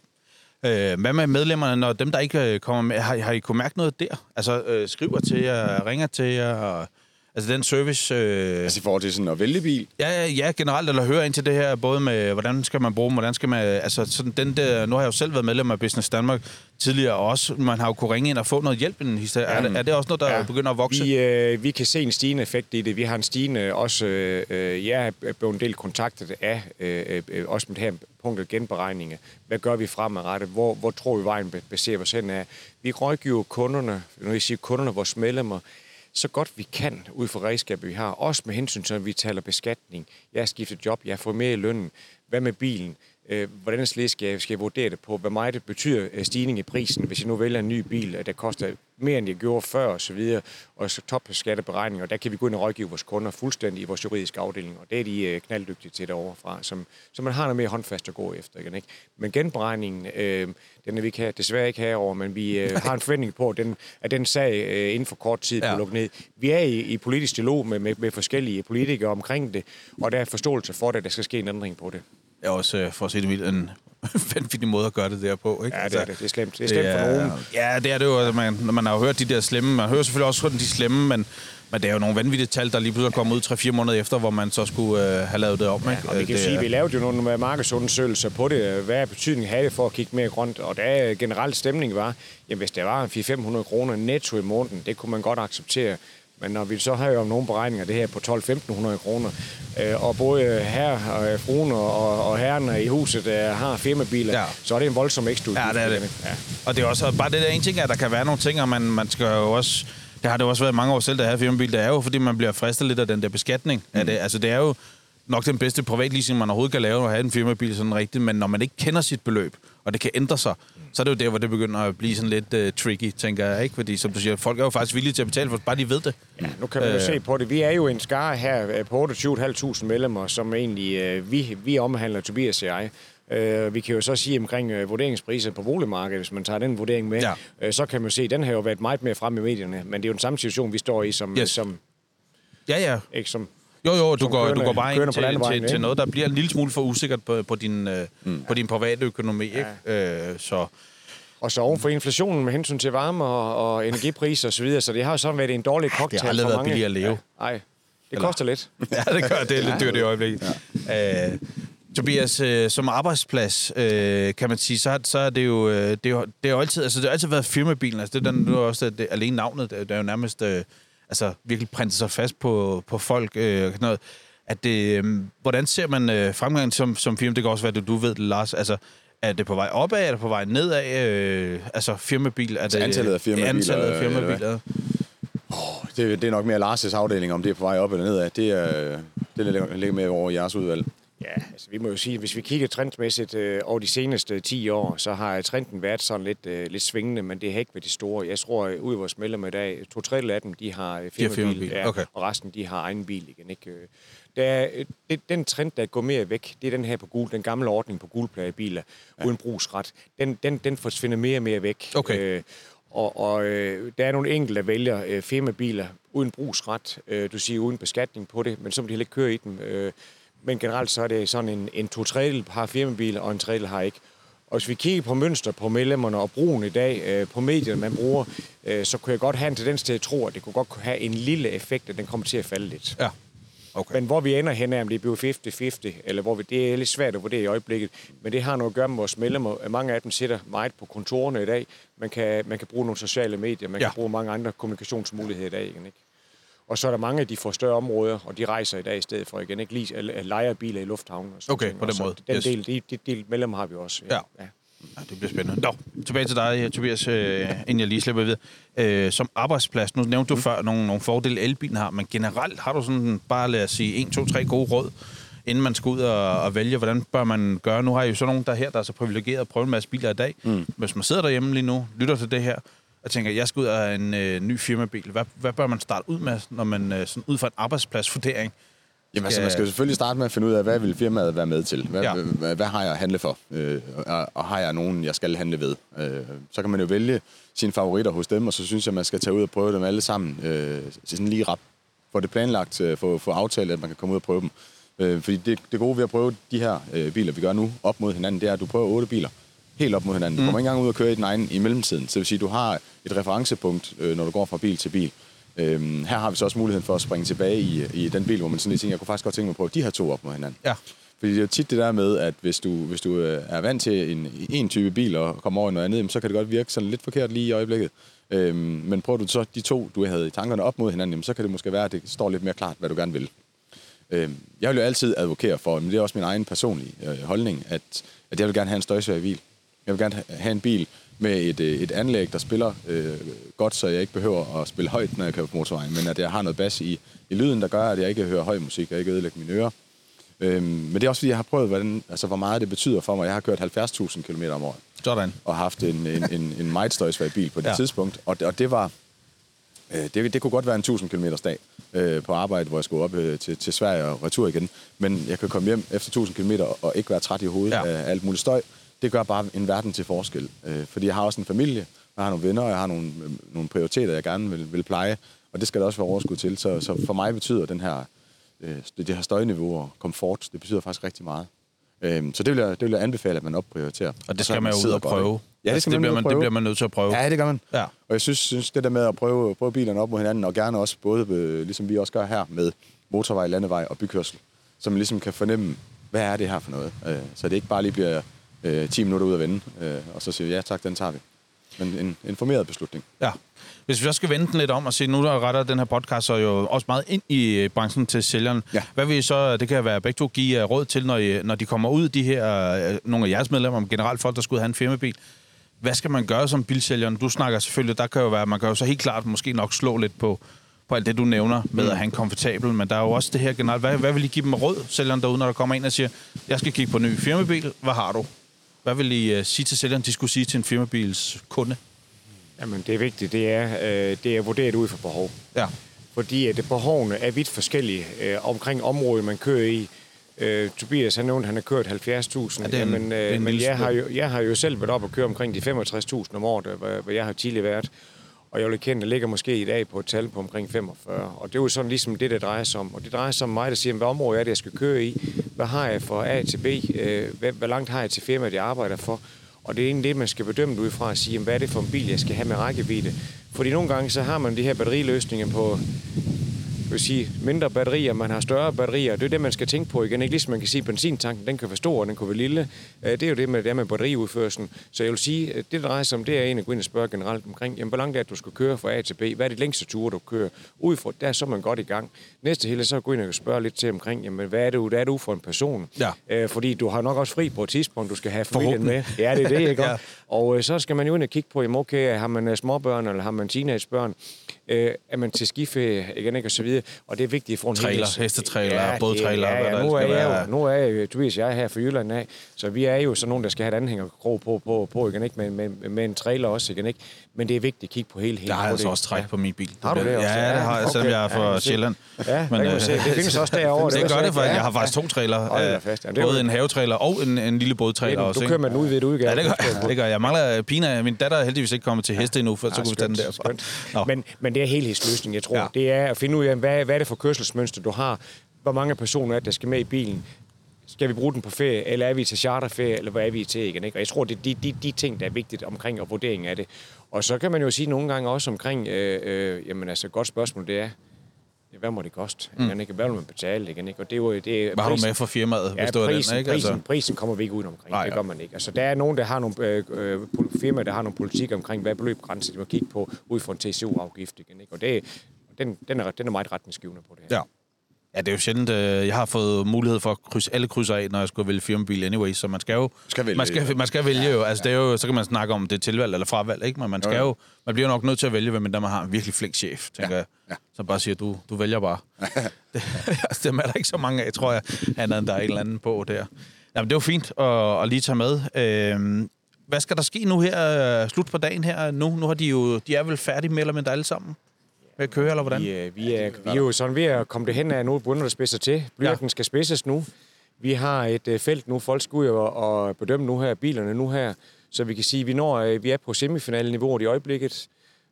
Øh, hvad med medlemmerne, når dem, der ikke øh, kommer med, har, har I kunne mærke noget der? Altså, øh, skriver til jer, ringer til jer, og, altså den service... Øh, Altså i forhold til sådan at vælge bil. Ja, ja, generelt, eller høre ind til det her, både med, hvordan skal man bruge dem, hvordan skal man, altså sådan den der, nu har jeg jo selv været medlem af Business Danmark tidligere, og også, man har jo kunne ringe ind og få noget hjælp i den historie. Er, det, er det også noget, der ja. begynder at vokse? Vi, øh, vi kan se en stigende effekt i det. Vi har en stigende, også, øh, øh, jeg er blevet en del kontaktet af, øh, øh, også med det her punkt af genberegninger. Hvad gør vi fremadrettet? Hvor, hvor tror vi vejen baserer os hen af? Vi rådgiver kunderne, når jeg siger kunderne, vores medlemmer, så godt vi kan ud fra redskaber, vi har. Også med hensyn til, at vi taler beskatning. Jeg har skiftet job, jeg har fået mere i lønnen. Hvad med bilen? Øh, hvordan skal jeg, skal vurdere det på? Hvad meget det betyder øh, stigning i prisen, hvis jeg nu vælger en ny bil, at der koster mere, end jeg gjorde før og så videre, og så topskatteberegninger, og der kan vi gå ind og rådgive vores kunder fuldstændig i vores juridiske afdeling, og det er de øh, knalddygtige til derovre fra, som, så man har noget mere håndfast at gå efter. Ikke? Men genberegningen, øh, den er vi her, desværre ikke herover, men vi øh, har en forventning på, at den, at den sag øh, inden for kort tid ja. lukke ned. Vi er i, i politisk dialog med, med, med forskellige politikere omkring det, og der er forståelse for det, at der skal ske en ændring på det. Det er også, øh, for at sige det vildt, en <laughs> vanvittig måde at gøre det der på, ikke? Altså, Ja, det er det. Det er slemt. Det er slemt for nogen. Ja, det er det jo. Altså, man, når man har jo hørt de der slemme, man hører selvfølgelig også de slemme, men, men det er jo nogle vanvittige tal, der lige pludselig kommer ud 3-4 måneder efter, hvor man så skulle øh, have lavet det om, ikke? Og vi kan det, sige, at vi lavede jo nogle markedsundersøgelser på det. Hvad er betydningen af det for at kigge mere grønt? Og der er generelt stemning var, jamen hvis der var 400-500 kroner netto i måneden, det kunne man godt acceptere. Men når vi så har jo nogle beregninger det her på 12-1500 kroner, øh, og både her og fruen og, og herrerne i huset øh, har firmabiler, ja. så er det en voldsom ekstra Ja, det er det. Ja. Og det er også bare det der ene ting, at der kan være nogle ting, og man, man skal jo også... Det har det jo også været mange år selv, der har firmabil. Det er jo, fordi man bliver fristet lidt af den der beskatning. Mm. Af det. Altså, det er jo nok den bedste privatleasing, man overhovedet kan lave, at have en firmabil sådan rigtigt. Men når man ikke kender sit beløb, og det kan ændre sig, så er det jo der, hvor det begynder at blive sådan lidt uh, tricky, tænker jeg. ikke? Fordi, som du siger, folk er jo faktisk villige til at betale, for bare de ved det. Ja, nu kan man jo Øh. se på det. Vi er jo en skare her øh, på 28.500 medlemmer, som egentlig øh, vi, vi omhandler, Tobias og jeg. Øh, vi kan jo så sige omkring øh, vurderingspriser på boligmarkedet, hvis man tager den vurdering med, Ja. øh, så kan man se, at den har jo været meget mere fremme i medierne, men det er jo den samme situation, vi står i som, Yes. som, Ja, ja. ikke som Jo, jo, du går, du kørende- går bare ind til, til, til ikke? noget, der bliver en lille smule for usikkert på, på, din, øh, mm. på din private økonomi. Ikke? Øh, så Og så oven for inflationen med hensyn til varme og, og energipriser osv., så, videre, så det har jo sådan været en dårlig cocktail Det har aldrig for været mange. billigere at leve. Ja, nej, det Eller- koster lidt. <laughs> ja, det gør det. Det er lidt dyrt i øjeblikket. Ja. Øh, Tobias, øh, som arbejdsplads, øh, kan man sige, så, så er det jo, øh, det er jo, det er jo altid, altså det har altid været firmabilen. Altså det er den, nu er også det, alene navnet, det er jo nærmest øh, altså virkelig printet sig fast på, på folk. Øh, sådan noget. At det, øh, hvordan ser man øh, fremgangen som, som firma? Det kan også være, at du ved det, Lars. Altså, er det på vej opad, er det på vej nedad? Øh, altså firmabil? Er det, antallet af firmabiler, Antallet af øh, eller firmabiler. Det, det er nok mere Lars' afdeling, om det er på vej op eller nedad. Det, er, det ligger med over jeres udvalg. Ja, altså vi må jo sige, hvis vi kigger trendmæssigt øh, over de seneste 10 år, så har trenden været sådan lidt, øh, lidt svingende, men det har ikke været de store. Jeg tror, at ud af vores medlemmer i dag, to tredjedel af dem, de har øh, firmabil, ja, okay. og resten, de har egen bil igen. Ikke? Øh, Der er, øh, det, den trend, der går mere væk, det er den her på gul, den gamle ordning på gulpladebiler, ja. uden brugsret. Den, den, den forsvinder mere og mere væk. Okay. Øh, og, og øh, der er nogle enkelte, der vælger øh, firmabiler uden brugsret, øh, du siger uden beskatning på det, men så må de heller ikke køre i dem. Øh, men generelt så er det sådan en, en to tredjedel har firmabiler, og en tredjedel har ikke. Og hvis vi kigger på mønster på medlemmerne og brugen i dag, øh, på medierne, man bruger, øh, så kunne jeg godt have en tendens til at tro, at det kunne godt kunne have en lille effekt, at den kommer til at falde lidt. Ja. Okay. Men hvor vi ender hen er, om det bliver 50-50, eller hvor vi, det er lidt svært at vurdere i øjeblikket. Men det har noget at gøre med vores medlemmer. Mange af dem sidder meget på kontorerne i dag. Man kan, man kan bruge nogle sociale medier, man Ja. kan bruge mange andre kommunikationsmuligheder i dag. Ikke? Og så er der mange, de får større områder, og de rejser i dag i stedet for igen. Ikke lige eller lejer biler i lufthavnen. Og sådan Okay, ting. på den måde. Den Yes. del, de, de, del medlemmer har vi også. Ja. ja. Ja, det bliver spændende. Nå, tilbage til dig, Tobias, øh, inden jeg lige slipper videre. Øh, som arbejdsplads, nu nævnte du mm. før nogle, nogle fordele, elbilen har, men generelt har du sådan bare, lad os sige, 1, 2, 3 gode råd, inden man skal ud og, og vælge, hvordan bør man gøre. Nu har I jo så nogen der her, der er så privilegeret at prøve en masse biler i dag. Mm. Hvis man sidder derhjemme lige nu, lytter til det her, og tænker, jeg skal ud af en øh, ny firmabil. Hvad, hvad bør man starte ud med, når man øh, sådan ud fra en arbejdspladsvurdering? Jamen, altså, man skal jo selvfølgelig starte med at finde ud af, hvad vil firmaet være med til? Hvad, Ja. ja. hvad, hvad har jeg at handle for? Øh, og, og har jeg nogen, jeg skal handle ved? Øh, så kan man jo vælge sine favoritter hos dem, og så synes jeg, man skal tage ud og prøve dem alle sammen. Øh, sådan lige rap. Få det planlagt, øh, få, få aftalt, at man kan komme ud og prøve dem. Øh, fordi det, det gode ved at prøve de her øh, biler, vi gør nu, op mod hinanden, det er, at du prøver otte biler helt op mod hinanden. Du kommer ikke engang ud og køre i den egen i mellemtiden. Så det vil sige, at du har et referencepunkt, øh, når du går fra bil til bil. Øhm, her har vi så også muligheden for at springe tilbage i, i den bil, hvor man sådan lige tænker, jeg kunne faktisk godt tænke mig at prøve de her to op mod hinanden. Ja. Fordi det er jo tit det der med, at hvis du, hvis du øh, er vant til en, en type bil og kommer over i noget andet, så kan det godt virke sådan lidt forkert lige i øjeblikket. Øhm, men prøver du så de to, du havde i tankerne op mod hinanden, så kan det måske være, at det står lidt mere klart, hvad du gerne vil. Øhm, jeg vil jo altid advokere for, men det er også min egen personlige øh, holdning, at, at jeg vil gerne have en støjsvær bil. Jeg vil gerne ha- have en bil med et, øh, et anlæg, der spiller øh, godt, så jeg ikke behøver at spille højt, når jeg kører på motorvejen, men at jeg har noget bas i, i lyden, der gør, at jeg ikke hører høj musik og ikke ødelægger mine ører. Øhm, men det er også fordi, jeg har prøvet, hvordan, altså, hvor meget det betyder for mig. Jeg har kørt 70.000 km om året Sådan. og haft en, en, en, en meget støjsvag bil på det Ja. tidspunkt. Og, det- og det var... Øh, det, det kunne godt være en 1000 km dag øh, på arbejde, hvor jeg skulle op øh, til, til Sverige og retur igen. Men jeg kan komme hjem efter 1000 km og ikke være træt i hovedet ja. af alt muligt støj. Det gør bare en verden til forskel. Øh, fordi jeg har også en familie, jeg har nogle venner, og jeg har nogle, øh, nogle prioriteter, jeg gerne vil, vil pleje. Og det skal der også være overskud til. Så, så for mig betyder den her, øh, det, det her støjniveau og komfort, det betyder faktisk rigtig meget. Øhm, så det vil, jeg, det vil jeg anbefale, at man opprioriterer. Og det så skal man jo ud og godt. prøve. Ja, det Altså, skal man bliver ud man, og det bliver man nødt til at prøve. Ja, det gør man. Ja. Og jeg synes, synes det der med at prøve, prøve bilerne op mod hinanden, og gerne også både, øh, ligesom vi også gør her, med motorvej, landevej og bykørsel, så man ligesom kan fornemme, hvad er det her for noget? Øh, Så det ikke bare lige bliver øh, 10 minutter ud at vende, øh, og så siger vi, ja tak, den tager vi. Men en informeret beslutning. Ja. Hvis vi så skal vende den lidt om og sige, nu der retter den her podcast så jo også meget ind i øh, branchen til sælgeren. Ja. Hvad vil I så, det kan være begge to, give øh, råd til, når, I, når de kommer ud, de her, øh, nogle af jeres medlemmer, men generelt folk, der og have en firmabil. Hvad skal man gøre som bilsælgeren? Du snakker selvfølgelig, der kan jo være, man kan jo så helt klart måske nok slå lidt på, på alt det, du nævner med at have en komfortabel, men der er jo også det her generelt. Hvad, hvad vil I give dem råd, sælgeren derude, når der kommer en og siger, jeg skal kigge på en ny firmabil, hvad har du? Hvad vil I uh, sige til sælgeren, de skulle sige til en firmabils kunde? Jamen, det er vigtigt, det er, øh, det er vurderet ud fra behov. Ja. Fordi at behovene er vidt forskellige øh, omkring området, man kører i. Øh, Tobias han nævnte, han har kørt 70.000. Ja, det en- Jamen, det er øh, en men jeg har, jo, jeg har jo selv været op og køre omkring de 65.000 om året, hvor, hvor jeg har tidligere været. Og jeg vil kende, ligger måske i dag på et tal på omkring 45. Og det er jo sådan ligesom det, det drejer sig om. Og det drejer sig om mig, der siger, hvad område er det, jeg skal køre i? Hvad har jeg fra A til B? Øh, hvad, hvor langt har jeg til firmaet, jeg arbejder for? Og det er egentlig det, man skal bedømme ud fra at sige, hvad er det for en bil, jeg skal have med rækkevidde? Fordi nogle gange, så har man de her batteriløsninger på vil sige, mindre batterier, man har større batterier. Det er det, man skal tænke på igen. Ikke ligesom man kan sige, at benzintanken den kan være stor, og den kan være lille. Øh, Det er jo det med, det med batteriudførelsen. Så jeg vil sige, at det, der drejer sig om, det er en at gå ind og spørge generelt omkring, jamen, hvor langt er det, du skal køre fra A til B? Hvad er det længste ture, du kører? Ud fra, der er så man godt i gang. Næste hele, så gå ind og spørge lidt til omkring, jamen, hvad er det, hvad er du for en person? Ja. Øh, fordi du har nok også fri på et tidspunkt, du skal have familien med. Ja, det er det, ikke? <laughs> Ja. Og øh, så skal man jo ind og kigge på, jamen, okay, har man øh, småbørn, eller har man teenagebørn? Øh, er man til skiferie, igen, ikke, og så videre. Og det er vigtigt at få en Trailer, det- bådtrailer, Ja, hvad ja, der nu er jeg jo, nu er jeg, jo- Tobias, jeg er her fra Jylland af, så vi er jo sådan nogen, der skal have et anhængerkrog på, på, på igen, ikke, med, med, med en trailer også, igen, ikke. Men det er vigtigt at kigge på hele Der har jeg altså også træk på min bil. Har du det ja, også? Ja, Ja, det har jeg, selvom okay. jeg er Ja, fra. Sjælland. Ja, kan du se. Det findes også <laughs> derovre, Det, det gør det, for ja. jeg har faktisk to trailer. Øh, Både en havetrailer og en, en lille bådtrailer også. Du kører med den udvidet udgave. Ja, det gør, det gør jeg. Jeg mangler Pina. Min datter er heldigvis ikke kommet til heste endnu, for så kunne vi tage den derfra. Men, men det er helhedsløsning, jeg tror. Ja. Det er at finde ud af, hvad, hvad er det for kørselsmønster, du har? Hvor mange personer er der skal med i bilen? Skal vi bruge den på ferie, eller er vi til charterferie, eller hvad er vi til igen? Ikke? Og jeg tror, det er de, de, de ting, der er vigtigt omkring og vurderingen af det. Og så kan man jo sige nogle gange også omkring, øh, øh, jamen altså, et godt spørgsmål, det er, hvad må det koste? Mm. Igen, ikke? Hvad vil man betale? Igen, ikke? Og det er jo, det er Hvad har du prisen- med for firmaet, Ja, hvis det var prisen, den, ikke? Prisen, Altså, prisen kommer vi ikke ud omkring. Nej, det gør man ikke. Altså, der er nogen, der har nogle øh, øh, firmaer, der har nogle politik omkring, hvad beløbgrænse de må kigge på ud fra en TCU-afgift. Igen, ikke? Og det, den, den, er, den er meget retningsgivende på det her. ja. Ja, det er jo sjældent, øh, jeg har fået mulighed for at krydse alle krydser af, når jeg skulle vælge firmabil anyway, så man skal jo... Skal vælge, man skal, ja. man skal vælge jo, altså det er jo, så kan man snakke om det er tilvalg eller fravalg, ikke? Men man skal Jo, jo. man bliver nok nødt til at vælge, hvem der man har en virkelig flink chef, tænker Ja, jeg. ja. Som bare siger, du, du vælger bare. <laughs> det, <laughs> altså, dem er der ikke så mange af, tror jeg, andet end der er et eller andet på der. Jamen, det var fint at, at lige tage med. Øhm, hvad skal der ske nu her, slut på dagen her? Nu, nu har de jo, de er vel færdige med eller mindre alle sammen med at køre, eller hvordan? Vi, øh, vi, er, vi er jo sådan ved at komme det hen af, nu begynder der spidser til. Blyanten ja. skal spidses nu. Vi har et øh, felt nu, folk skal ud og, og bedømme nu her, bilerne nu her, så vi kan sige, at vi, når, øh, vi er på semifinaleniveau i øjeblikket,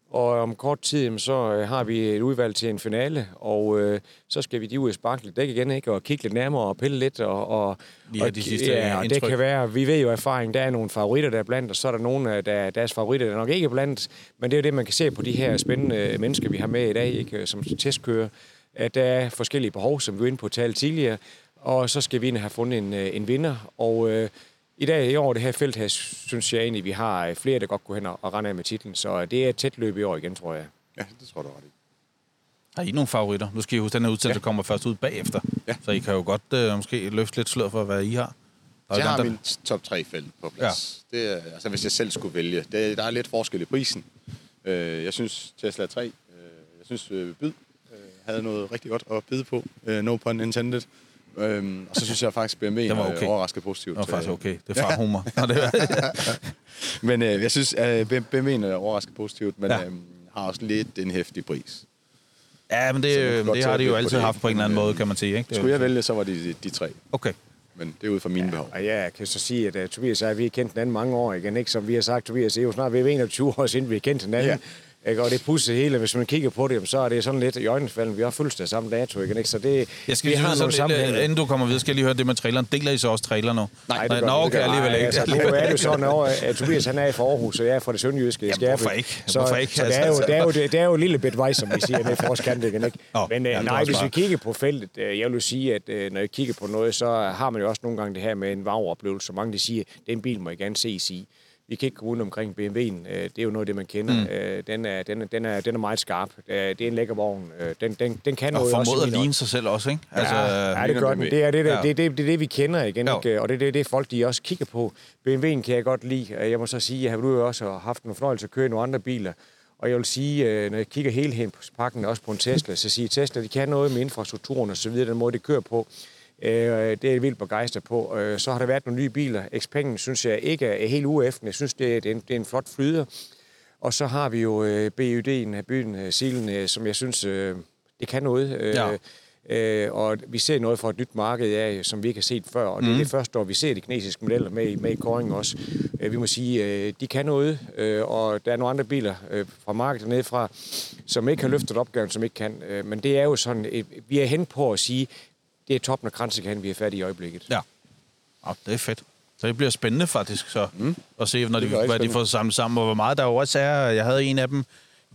og om kort tid, så øh, har vi et udvalg til en finale, og øh, så skal vi de ud og sparke lidt dæk igen, ikke? og kigge lidt nærmere og pille lidt. Og, og, have og, de sidste ja, og det indtryk. kan være, vi ved jo erfaring, der er nogle favoritter, der er blandt, og så er der nogle af der, deres favoritter, der er nok ikke er blandt, men det er jo det, man kan se på de her spændende mennesker, vi har med i dag, ikke? som testkører, at der er forskellige behov, som vi var inde på at tale tidligere, og så skal vi ind have fundet en, øh, en vinder, og øh, i dag i år, det her felt her, synes jeg egentlig, vi har øh, flere, der godt kunne hen og rende af med titlen, så det er et tæt løb i år igen, tror jeg. Ja, det tror du ret i. Har I nogle favoritter? Nu skal I huske, den her udsendelse ja. kommer først ud bagefter. Ja. Så I kan jo godt øh, måske løfte lidt slør for, hvad I har. Der er Jeg har der- min top 3 felt på plads. Ja. Det er, altså, hvis jeg selv skulle vælge. Det, der er lidt forskel i prisen. Øh, jeg synes Tesla 3, øh, jeg synes øh, Byd øh, havde noget rigtig godt at byde på. Øh, no pun intended. Øhm, og så synes jeg faktisk, BMW Den var okay. overrasket positivt. Det var faktisk Øh, okay. Det er far humor. Er, <laughs> Men øh, jeg synes, at øh, BMW'en er overrasket positivt, men Ja. ja. øh, har også lidt en hæftig pris. ja, men det, øh, det har de jo altid det. haft på en eller anden Men, måde, øh, kan man sige. Ikke? Det er Skulle jeg vælge, så var det de, de tre. Okay. Men det er ud fra mine behov. Og jeg kan så sige, at uh, Tobias og jeg, vi har kendt hinanden mange år igen, ikke? Som vi har sagt, Tobias, det er jo snart ved 21 år siden, vi har kendt hinanden. Ja. Ikke? Og det pusser hele, hvis man kigger på det, så er det sådan lidt i øjnefalden. Vi har fødselsdag samme dato, igen, ikke? Så det, Jeg skal vi lige har høre nogle øh, inden du kommer videre, skal jeg lige høre det med traileren. Deler I så også trailer nu? Nej, det gør Nå, okay, ikke. alligevel Nej, ikke. Altså, nu er det jo sådan, over, at Tobias han er fra Aarhus, og jeg er fra det sønderjyske i Jamen, Skærby. hvorfor ikke? Så, Hvorfor ikke? Så det er, jo, det, er jo, det, det er jo en lille bit vej, som vi siger, nede for os kant, igen, ikke? Nå, Men ja, øh, er nej, hvis vi kigger på feltet, øh, jeg vil jo sige, at øh, når jeg kigger på noget, så har man jo også nogle gange det her med en varoplevelse. Så mange de siger, den bil må jeg gerne ses i. Vi kan ikke gå uden omkring BMW'en. Øh, Det er jo noget af det, man kender. Mm. Den, er, den, er, den, er, den er meget skarp. Øh, Det er en lækker vogn. Øh, Den, den, den kan Og noget også. formået at ligne sig selv også, ikke? Altså, ja, ja, det den. BMW. Det er det, der, Ja. det, er det, det, er det, vi kender igen, Jo. ikke? og det er det, det, folk de også kigger på. BMW'en kan jeg godt lide. Jeg må så sige, at jeg har jo også haft en fornøjelse at køre i nogle andre biler. Og jeg vil sige, øh, når jeg kigger hele hen på pakken, også på en Tesla, så siger Tesla, de kan noget med infrastrukturen og så videre, den måde, det kører på. Øh, Det er jeg vildt begejstret på. Øh, Så har der været nogle nye biler. Xpengen synes jeg ikke er helt ueften. Jeg synes, det er, det er, en, det er en flot flyder. Og så har vi jo øh, BUD'en af byen, øh, Silen, øh, som jeg synes, øh, det kan noget. Øh, Ja. Øh, og vi ser noget fra et nyt marked, ja, som vi ikke har set før. Og det er det første år, vi ser de kinesiske modeller med, med i Koring også. Øh, vi må sige, øh, de kan noget, øh, og der er nogle andre biler øh, fra markedet nede fra, som ikke har løftet opgaven, som ikke kan. Øh, men det er jo sådan, et, vi er hen på at sige, det er toppen af kransekanden, vi er færdige i øjeblikket. Ja. Oh, det er fedt. Så det bliver spændende faktisk så, mm. at se, når de, hvad de spændende. får samlet sammen, og hvor meget der jo også er. Jeg havde en af dem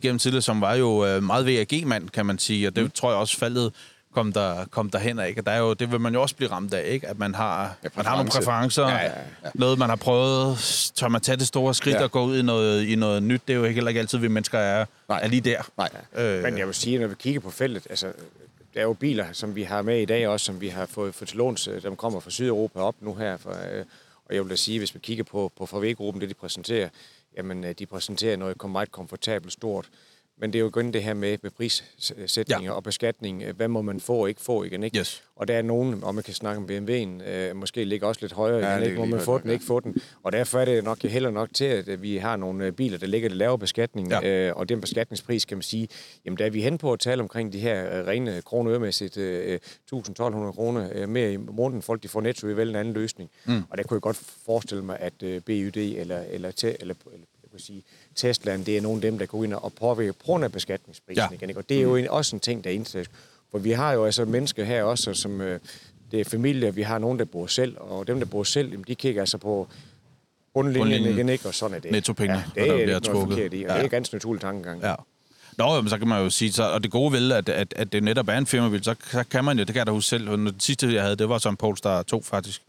gennem tidligere, som var jo øh, meget VAG-mand, kan man sige, og det mm. tror jeg også faldet kom der, kom der hen af. Ikke? Og der er jo, det vil man jo også blive ramt af, ikke? at man har, ja, man har nogle præference. præferencer, ja, ja, ja. noget man har prøvet, tør man tage det store skridt Ja. og gå ud i noget, i noget nyt. Det er jo heller ikke altid, vi mennesker er, Nej. er lige der. Nej. Øh, Men jeg vil sige, når vi kigger på feltet, altså, der er jo biler, som vi har med i dag også, som vi har fået fået til låns, øh, kommer fra Sydeuropa op nu her. For, øh, og jeg vil da sige, hvis vi kigger på, på VW-gruppen, det de præsenterer, jamen øh, de præsenterer noget meget komfortabelt stort. Men det er jo igen det her med, med prissætninger ja. og beskatning. øh, Hvad må man få og ikke få igen, ikke? Yes. Og der er nogen, og man kan snakke om BMW'en, øh, måske ligger også lidt højere, Ja, igen, ikke? Må man få nok, den, ja. ikke få den. Og derfor er det nok heller nok til, at øh, vi har nogle øh, biler, der ligger lidt lavere beskatning. Ja. Øh, og den beskatningspris, kan man sige, jamen der er vi hen på at tale omkring de her øh, rene kroneøremæssigt øh, 1.000-1.200 kroner øh, mere i måneden. Folk de får netto i vel en anden løsning. Mm. Og der kunne jeg godt forestille mig, at øh, BYD eller, eller, te, eller, eller jeg kan sige, Teslaen, det er nogle af dem, der går ind og påvirker på grund af beskatningsprisen. Ja. Igen, ikke? Og det er jo en, også en ting, der er indtægt. For vi har jo altså mennesker her også, som øh, det er familier, vi har nogen, der bor selv, og dem, der bor selv, jamen, de kigger altså på bundlinjen, Bundlinjen. igen, ikke? Og sådan er det. Nettopengene, ja, det der er bliver ikke noget trukket. i, og Ja. det er en ganske naturlig tankegang. Ja. Nå, jamen, så kan man jo sige, så, og det gode ved, at, at, at det netop er en firmabil, så, så kan man jo, det kan jeg da huske selv, og det sidste, jeg havde, det var så en Polestar 2 faktisk.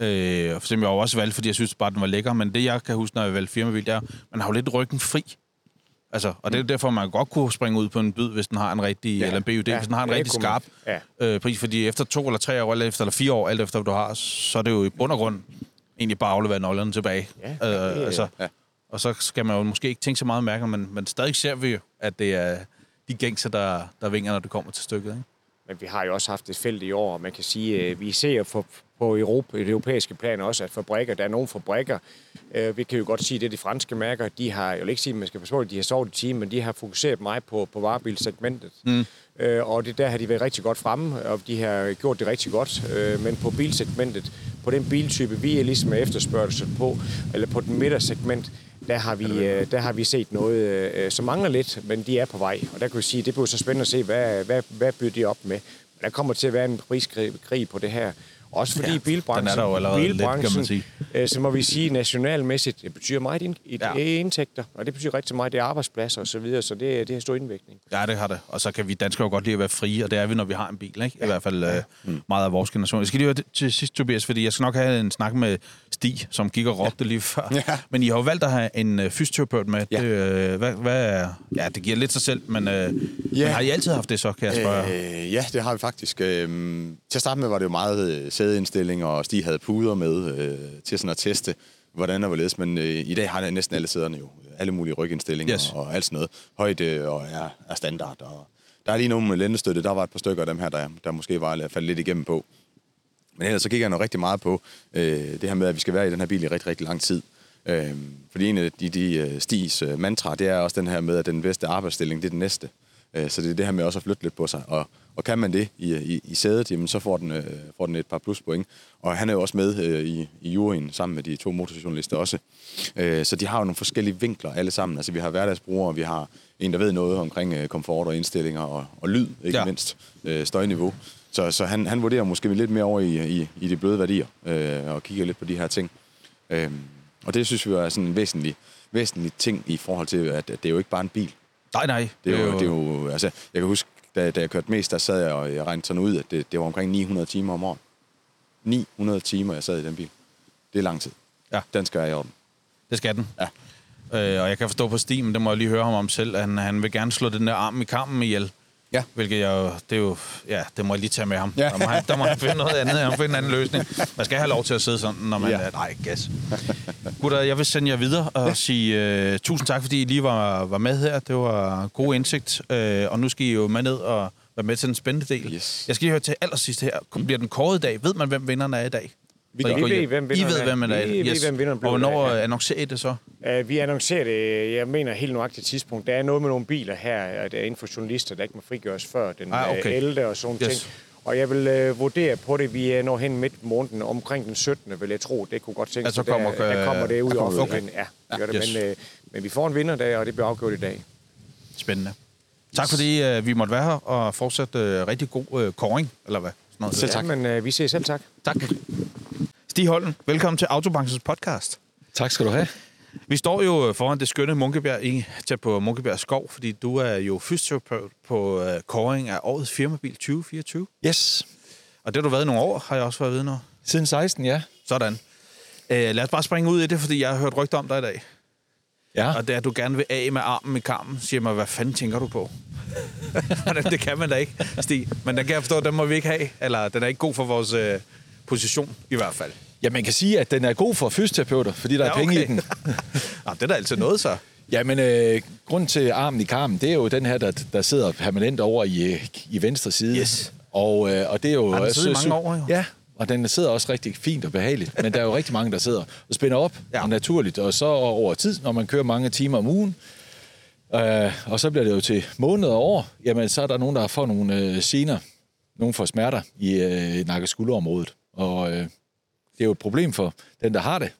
Øh, eksempel, jeg jo også valgt, fordi jeg synes bare, den var lækker, men det, jeg kan huske, når jeg valgte firmabil, det er, man har jo lidt ryggen fri. Altså, og det er jo derfor, man godt kunne springe ud på en byd, hvis den har en rigtig, ja. eller en BUD, ja. Ja, hvis den har en det rigtig skarp Ja. øh, pris, fordi efter to eller tre år, eller efter eller fire år, alt efter hvad du har, så er det jo i bund og grund egentlig bare at aflevere nøglerne tilbage. Ja, øh, er- altså, ja. Og så skal man jo måske ikke tænke så meget mærke, men, men stadig ser vi jo, at det er de gængse, der, der vinger, når det kommer til stykket. Ikke? Men vi har jo også haft et felt i år, og man kan sige, at vi ser for, på Europa, det europæiske plan også, at fabrikker, der er nogle fabrikker, øh, vi kan jo godt sige, det er de franske mærker, de har, jeg vil ikke sige, at man skal på, at de har sovet i timen, men de har fokuseret meget på, på varebilsegmentet. Mm. Øh, og det der har de været rigtig godt fremme, og de har gjort det rigtig godt. Øh, men på bilsegmentet, på den biltype, vi er ligesom er efterspørgsel på, eller på den midtersegment, der har vi, øh, der har vi set noget, øh, som mangler lidt, men de er på vej. Og der kan vi sige, det bliver så spændende at se, hvad, hvad, hvad byder de op med. Der kommer til at være en priskrig krig på det her. Også fordi Ja, ja, bilbranchen, den er der jo allerede lidt, kan man bilbranchen sige. øh, så må vi sige nationalmæssigt, det betyder meget ind, i, Ja. ja. indtægter, og det betyder rigtig meget, det er arbejdspladser og så videre, så det, det har stor indvirkning. Ja, det har det. Og så kan vi danskere jo godt lide at være frie, og det er vi, når vi har en bil, ikke? I hvert fald øh, meget af vores generation. Jeg skal lige høre til sidst, Tobias, fordi jeg skal nok have en snak med Stig, som gik og råbte lige før. Ja. Men I har jo valgt at have en øh, fysioterapeut med. Ja. Det, øh, hvad, hvad er... Ja, det giver lidt sig selv, men, øh, men har I altid haft det så, kan jeg spørge? Øh, ja, det har vi faktisk. Øh, til at starte med var det jo meget øh, sædeindstilling, og Stig havde puder med øh, til sådan at teste, hvordan og hvorledes. Men øh, i dag har det næsten alle sæderne jo alle mulige rygindstillinger Yes. og alt sådan noget. Højde og er, er standard. Og der er lige nogle med lændestøtte. Der var et par stykker af dem her, der, der måske var at falde lidt igennem på. Men ellers så kigger jeg nok rigtig meget på øh, det her med, at vi skal være i den her bil i rigtig, rigtig lang tid. Øh, fordi en af de, de øh, Stigs øh, mantra, det er også den her med, at den bedste arbejdsstilling, det er den næste. Øh, så det er det her med også at flytte lidt på sig. Og, og kan man det i, i, i sædet, jamen, så får den, øh, får den et par pluspoint. Og han er jo også med øh, i, i juryen, sammen med de to motorjournalister også. Øh, så de har jo nogle forskellige vinkler alle sammen. Altså vi har hverdagsbrugere, vi har en, der ved noget omkring øh, komfort og indstillinger og, og lyd, ikke Ja. mindst, øh, støjniveau. Så, så han, han vurderer måske lidt mere over i, i, i de bløde værdier, øh, og kigger lidt på de her ting. Øh, og det synes vi er sådan en væsentlig, væsentlig ting i forhold til, at, at det er jo ikke bare en bil. Nej, nej. Det er jo, det er jo altså, jeg kan huske, da, da jeg kørte mest, der sad jeg og jeg regnede sådan ud, at det, det var omkring 900 timer om året. 900 timer, jeg sad i den bil. Det er lang tid. Ja. Den skal jeg i orden. Det skal den. Ja. Øh, og jeg kan forstå på Stig, men det må jeg lige høre ham om selv, at han, han vil gerne slå den der arm i kampen ihjel. Ja. Hvilket jeg jo, det er jo, ja, det må jeg lige tage med ham. Ja. Der, må han, der må han finde noget andet, han finde en anden løsning. Man skal have lov til at sidde sådan, når man Ja. er, nej, gas. Gutter, jeg vil sende jer videre og ja. sige uh, tusind tak, fordi I lige var, var med her. Det var god indsigt, uh, og nu skal I jo med ned og være med til den spændende del. Yes. Jeg skal lige høre til allersidst her. Bliver den kåret i dag? Ved man, hvem vinderen er i dag? Vi Når I går ved, hvem I ved, hvem man er. Vi ved, hvem vinderen Og bliver hvornår i dag, ja. annoncerer I det så? Uh, vi annoncerer det, jeg mener helt nøjagtigt tidspunkt. Der er noget med nogle biler her, det er inden for journalister, der ikke må frigøres før den Ah, ah, okay. okay. 11. og sådan Yes. yes. ting. Og jeg vil uh, vurdere på det, vi er når hen midt i måneden, omkring den 17. vil jeg tro. Det kunne godt tænke Ja, så kommer, der, der kommer det ud der kommer- offentligheden. Ja, det gør det. Yes. Men, uh, men vi får en vinder der, og det bliver afgjort i dag. Spændende. Tak fordi uh, vi måtte være her og fortsat uh, rigtig god uh, kåring, eller hvad? Sådan noget. Selv tak. Ja, men uh, vi ses selv tak. tak. Stig Holden, velkommen til Autobranchens podcast. Tak skal du have. Vi står jo øh, foran det skønne Munkebjerg, i, tæt på Munkebjerg Skov, fordi du er jo fysioterapeut på uh, kåring af årets firmabil 2024. Yes. Og det har du været i nogle år, har jeg også fået at vide nu. Siden 16, ja. Sådan. Uh, lad os bare springe ud i det, fordi jeg har hørt rygter om dig i dag. Ja. Og det er, at du gerne vil af med armen i karmen. Siger mig, hvad fanden tænker du på? <laughs> Det kan man da ikke, Stig. Men den kan jeg forstå, den må vi ikke have. Eller den er ikke god for vores øh, position, i hvert fald. Ja, man kan sige, at den er god for fysioterapeuter, fordi der er Ja, penge i den. <laughs> Nå, det er da altid noget, så. Jamen, øh, grunden til armen i karmen, det er jo den her, der, der sidder permanent over i, øh, i venstre side. Yes. Og, øh, og det er jo... Har den siddet i mange år, jo? Ja, og den sidder også rigtig fint og behageligt. Men der er jo rigtig mange, der sidder og spænder op Ja. ja. naturligt. Og så over tid, når man kører mange timer om ugen, øh, og så bliver det jo til måneder og år, jamen så er der nogen, der får nogle øh, gener, nogen får smerter i øh, nakkeskulderområdet. Og øh, det er jo et problem for den, der har det.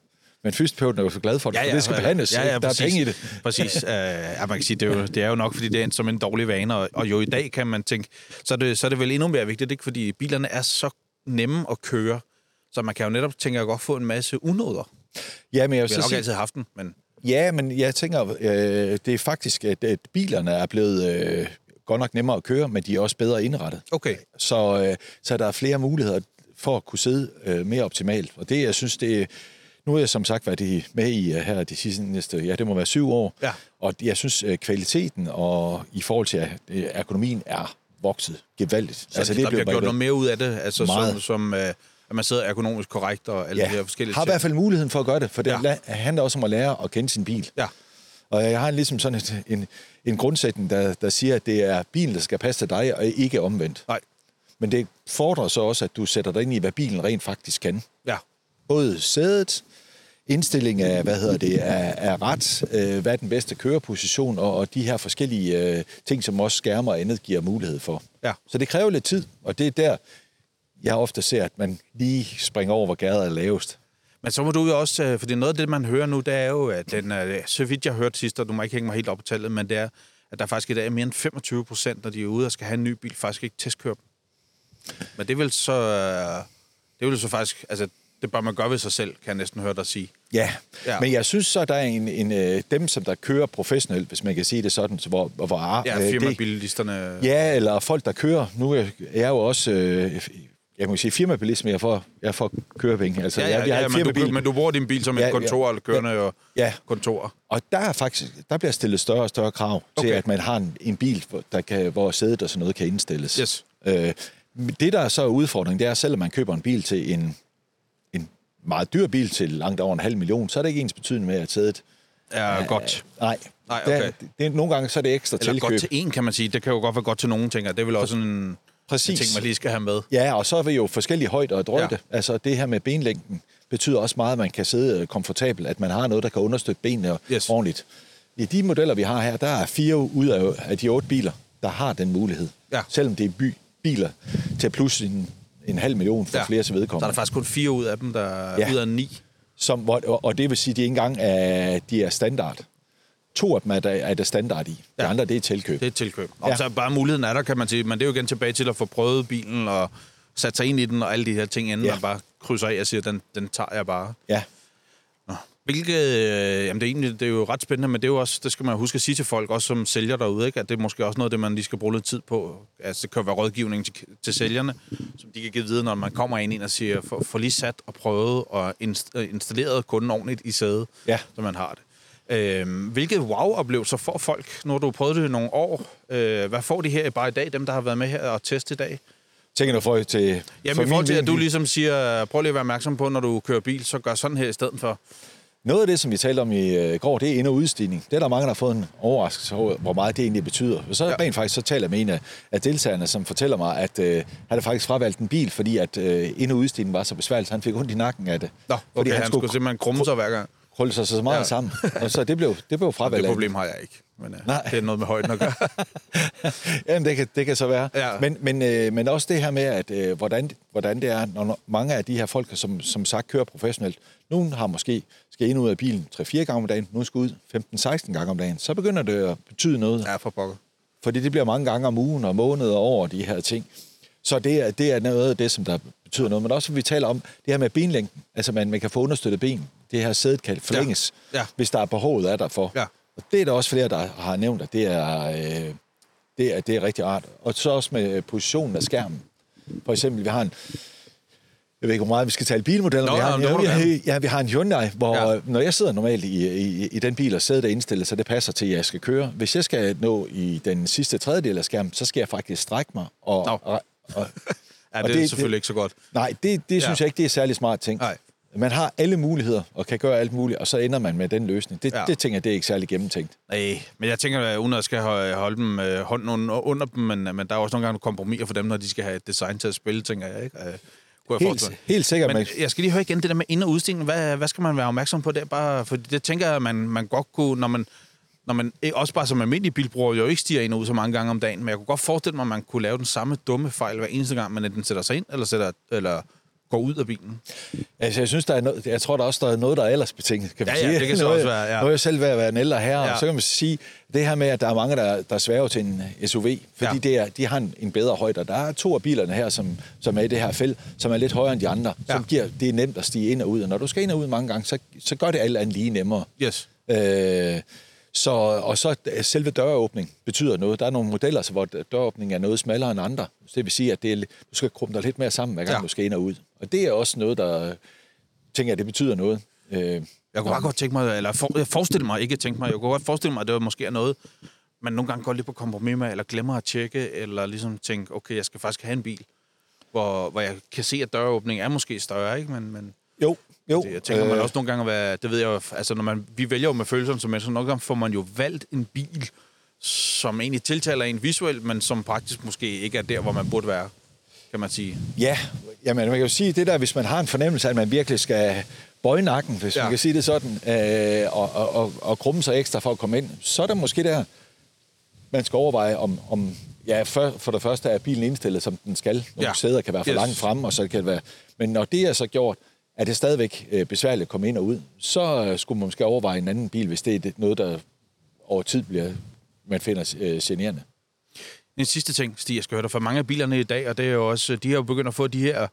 Men fysioterapeuten er jo så glad for det, ja, ja, for det skal behandles. Ja, ja, der er præcis. penge i det. Præcis. Uh, <laughs> ja, man kan sige, det er, jo, det er jo nok, fordi det er en, som en dårlig vane, og, og jo i dag kan man tænke, så er det, så er det vel endnu mere vigtigt, ikke? fordi bilerne er så nemme at køre, så man kan jo netop, tænker jeg, godt få en masse unåder. Ja, men jeg vil Vi har nok sige, altid haft den, men Ja, men jeg tænker, øh, det er faktisk, at, at bilerne er blevet øh, godt nok nemmere at køre, men de er også bedre indrettet. okay. Så, øh, så der er flere muligheder for at kunne sidde øh, mere optimalt. Og det, jeg synes, det nu har jeg som sagt været med i øh, her de sidste næste, ja, det må være syv år. Ja. Og jeg synes, øh, kvaliteten og i forhold til øh, ergonomien er vokset gevaldigt. Så altså, det der bliver gjort noget mere ud af det, altså som, Meget. som uh, at man sidder ergonomisk korrekt og alle ja, de her forskellige har i hvert fald muligheden for at gøre det, for det ja. handler også om at lære at kende sin bil. Ja. Og jeg har ligesom sådan et, en, en grundsætning, der, der siger, at det er bilen, der skal passe til dig, og ikke omvendt. Nej. Men det fordrer så også, at du sætter dig ind i, hvad bilen rent faktisk kan. Ja. Både sædet, indstilling af, hvad hedder det, af, af ret, øh, hvad er den bedste køreposition, og, og de her forskellige øh, ting, som også skærmer og andet giver mulighed for. Ja. Så det kræver lidt tid, og det er der, jeg ofte ser, at man lige springer over, hvor gader er lavest. Men så må du jo også, øh, fordi noget af det, man hører nu, det er jo, at den, er, så vidt jeg har hørt sidst, og du må ikke hænge mig helt op på tallet, men det er, at der faktisk i dag er mere end 25 procent, når de er ude og skal have en ny bil, faktisk ikke testkører dem. Men det vel så, øh, det vel så faktisk, altså det bør man gøre ved sig selv, kan jeg næsten høre dig sige. Ja, Ja. men jeg synes så, der er en, en, øh, dem, som der kører professionelt, hvis man kan sige det sådan, så hvor, hvor Ja, øh, det- firmabilisterne. Ja, eller folk, der kører. Nu er jeg jo også, øh, jeg må sige firmabilisme, jeg får, jeg får kørepenge. Altså, ja, jeg, ja, jeg har ja en men, du, firmabil, men du bruger din bil som Ja, et kontor, eller kørende ja. Ja. kontor. Og der er faktisk, der bliver stillet større og større krav okay. til, at man har en, en bil, der kan, hvor sædet og sådan noget kan indstilles. Yes. Øh, det, der er så udfordringen, det er, selvom man køber en bil til en meget dyr bil til langt over en halv million, så er det ikke ens betydende med, at sædet... Er ja, godt. Nej. Nej, Det er- okay. det, det, er, nogle gange så er det ekstra Eller tilkøb. godt til en, kan man sige. Det kan jo godt være godt til nogen, tænker. Det er vel også sådan en, Præcis. en ting, man lige skal have med. Ja, og så er vi jo forskellige højder og drøjde. Ja. Ja. Altså det her med benlængden betyder også meget, at man kan sidde øh, komfortabelt, at man har noget, der kan understøtte benene Yes. ordentligt. I de modeller, vi har her, der er fire ud af, af de otte biler, der har den mulighed. Ja. Selvom det er by, biler til plus en, en halv million for Ja. flere til Så er vedkommende. der faktisk kun fire ud af dem, der er Ja. ud af ni. Som, hvor, og, det vil sige, at de ikke engang er, de er standard. To af dem er der, er der standard i. De Ja. andre, det er tilkøb. Det er tilkøb. Og Ja. så bare muligheden er der, kan man sige. Men det er jo igen tilbage til at få prøvet bilen og sat sig ind i den og alle de her ting, inden Ja. man bare krydser af og siger, den, den tager jeg bare. Ja. Hvilket, øh, jamen det er, egentlig, det er jo ret spændende, men det er jo også, det skal man huske at sige til folk, også som sælger derude, ikke? at det er måske også noget, det man lige skal bruge lidt tid på. Altså det kan være rådgivning til, til sælgerne, som de kan give videre, når man kommer ind og siger, få for lige sat og prøvet og inst- øh, installeret kunden ordentligt i sædet, Ja. så man har det. Øh, hvilket wow-oplevelser får folk, har du prøvet det i nogle år. Øh, hvad får de her bare i dag, dem der har været med her og teste i dag? Tænker du for til... Jamen for i forhold til, at du ligesom siger, prøv lige at være opmærksom på, når du kører bil, så gør sådan her i stedet for. Noget af det, som vi talte om i øh, går, det er ind- og udstigning. Det er der mange, der har fået en overraskelse over, hvor meget det egentlig betyder. Og så Ja. rent faktisk, så taler med en af, af deltagerne, som fortæller mig, at øh, han faktisk fravalgt en bil, fordi at øh, ind- og udstigning var så besværligt, så han fik ondt i nakken af det. Nå, fordi okay, han, han skulle simpelthen krumme sig hver gang. krølle sig så meget Ja. sammen. Og så det blev, det blev fravalgt. Det problem har jeg ikke. Men uh, Nej. det er noget med højden at gøre. <laughs> Jamen, det kan, det kan så være. Ja. Men, men, øh, men også det her med, at øh, hvordan, hvordan det er, når mange af de her folk, som, som sagt kører professionelt, nogen har måske skal ind ud af bilen 3-4 gange om dagen, nogen skal ud 15-16 gange om dagen, så begynder det at betyde noget. ja, for pokker. Fordi det bliver mange gange om ugen og måneder og år, de her ting. Så det er, det er noget af det, som der betyder noget. Men også, vi taler om det her med benlængden. Altså, man, man kan få understøttet ben. Det her sæde kan forlænges, Ja. Ja. hvis der er behovet er der for. Ja. Og det er der også flere, der har nævnt, at det er, øh, det er, det er rigtig rart. Og så også med positionen af skærmen. For eksempel, vi har en... Jeg ved ikke, hvor meget vi skal tale bilmodeller. Nå, vi har, nå, det ja, vi, ja, vi har en Hyundai, hvor Ja. ja. når jeg sidder normalt i, i, i den bil og sædet er indstillet, så det passer til, at jeg skal køre. Hvis jeg skal nå i den sidste tredjedel af skærmen, så skal jeg faktisk strække mig. Og, Nå. og, og, <laughs> Ja, Og det er det- selvfølgelig ikke så godt. nej, det, det synes Ja. jeg ikke, det er særlig smart ting. Nej. Man har alle muligheder og kan gøre alt muligt, og så ender man med den løsning. Det, Ja. det tænker jeg, det er ikke særlig gennemtænkt. Nej, men jeg tænker, at uden at skal holde dem øh, hånden under, under dem, men, men der er også nogle gange kompromiser for dem, når de skal have et design til at spille, tænker jeg, ikke? Kunne jeg Helt, helt sikkert. Men jeg skal lige høre igen det der med ind- og udstilling. Hvad, hvad skal man være opmærksom på der? Bare, for det tænker jeg, man, man godt kunne, når man, når man ikke- også bare som almindelig bilbruger jo ikke stiger ind og ud så mange gange om dagen, men jeg kunne godt forestille mig, at man kunne lave den samme dumme fejl hver eneste gang, man enten sætter sig ind eller, sætter, eller går ud af bilen. altså, jeg synes, der er noget, jeg tror der også, der er noget, der er aldersbetinget, kan man Ja, ja, sige. det kan så også være, ja. Nu er jeg selv ved at være en ældre herre, Ja. og så kan man sige, det her med, at der er mange, der, der sværger til en SUV, fordi Ja. ja. det er, de har en, en bedre højde. Der er to af bilerne her, som, som er i det her felt, som er lidt højere end de andre, Ja. som giver, det er nemt at stige ind og ud. Og når du skal ind og ud mange gange, så, så gør det alt andet lige nemmere. Yes. Øh, så, og så øh, selve døråbning betyder noget. Der er nogle modeller, så hvor døråbningen er noget smallere end andre. Så det vil sige, at det er, du skal krumme dig lidt mere sammen, hver gang Ja. du skal ind og ud. Og det er også noget, der tænker jeg, det betyder noget. Øh, Jeg kunne bare godt tænke mig, eller for, jeg forestille mig, ikke tænke mig, jeg kunne godt forestille mig, at det var måske er noget, man nogle gange går lidt på kompromis med, eller glemmer at tjekke, eller ligesom tænke, okay, jeg skal faktisk have en bil, hvor, hvor jeg kan se, at døråbningen er måske større, ikke? Men, men jo, jo. det, jeg tænker, man også nogle gange, hvad, det ved jeg jo, altså når man, vi vælger jo med følelser som mennesker, nogle gange får man jo valgt en bil, som egentlig tiltaler en visuelt, men som praktisk måske ikke er der, hvor man burde være, kan man sige. Ja, jamen, man kan jo sige det der, hvis man har en fornemmelse af, at man virkelig skal bøje nakken, hvis Ja. man kan sige det sådan, øh, og, og, og, og krumme sig ekstra for at komme ind, så er der måske der, man skal overveje, om, om ja, for, for det første er bilen indstillet, som den skal. Nogle Ja. sæder kan være for yes. langt frem, og så kan det være... Men når det er så gjort, er det stadigvæk øh, besværligt at komme ind og ud, så øh, skulle man måske overveje en anden bil, hvis det er noget, der over tid bliver, man finder øh, generende. En sidste ting, Stig, jeg skal høre dig, for mange af bilerne i dag, og det er jo også, de har jo begyndt at få de her,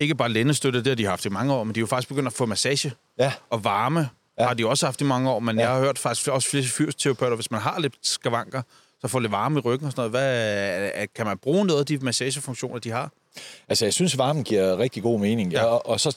ikke bare lændestøtte, det har de haft i mange år, men de har jo faktisk begyndt at få massage Ja. og varme, ja. Har de også haft i mange år, men ja. Jeg har hørt faktisk også flere fysioterapeuter, hvis man har lidt skavanker, så får lidt varme i ryggen og sådan noget. Hvad, kan man bruge noget af de massagefunktioner, de har? Altså, jeg synes, varmen giver rigtig god mening. Ja. Og, og så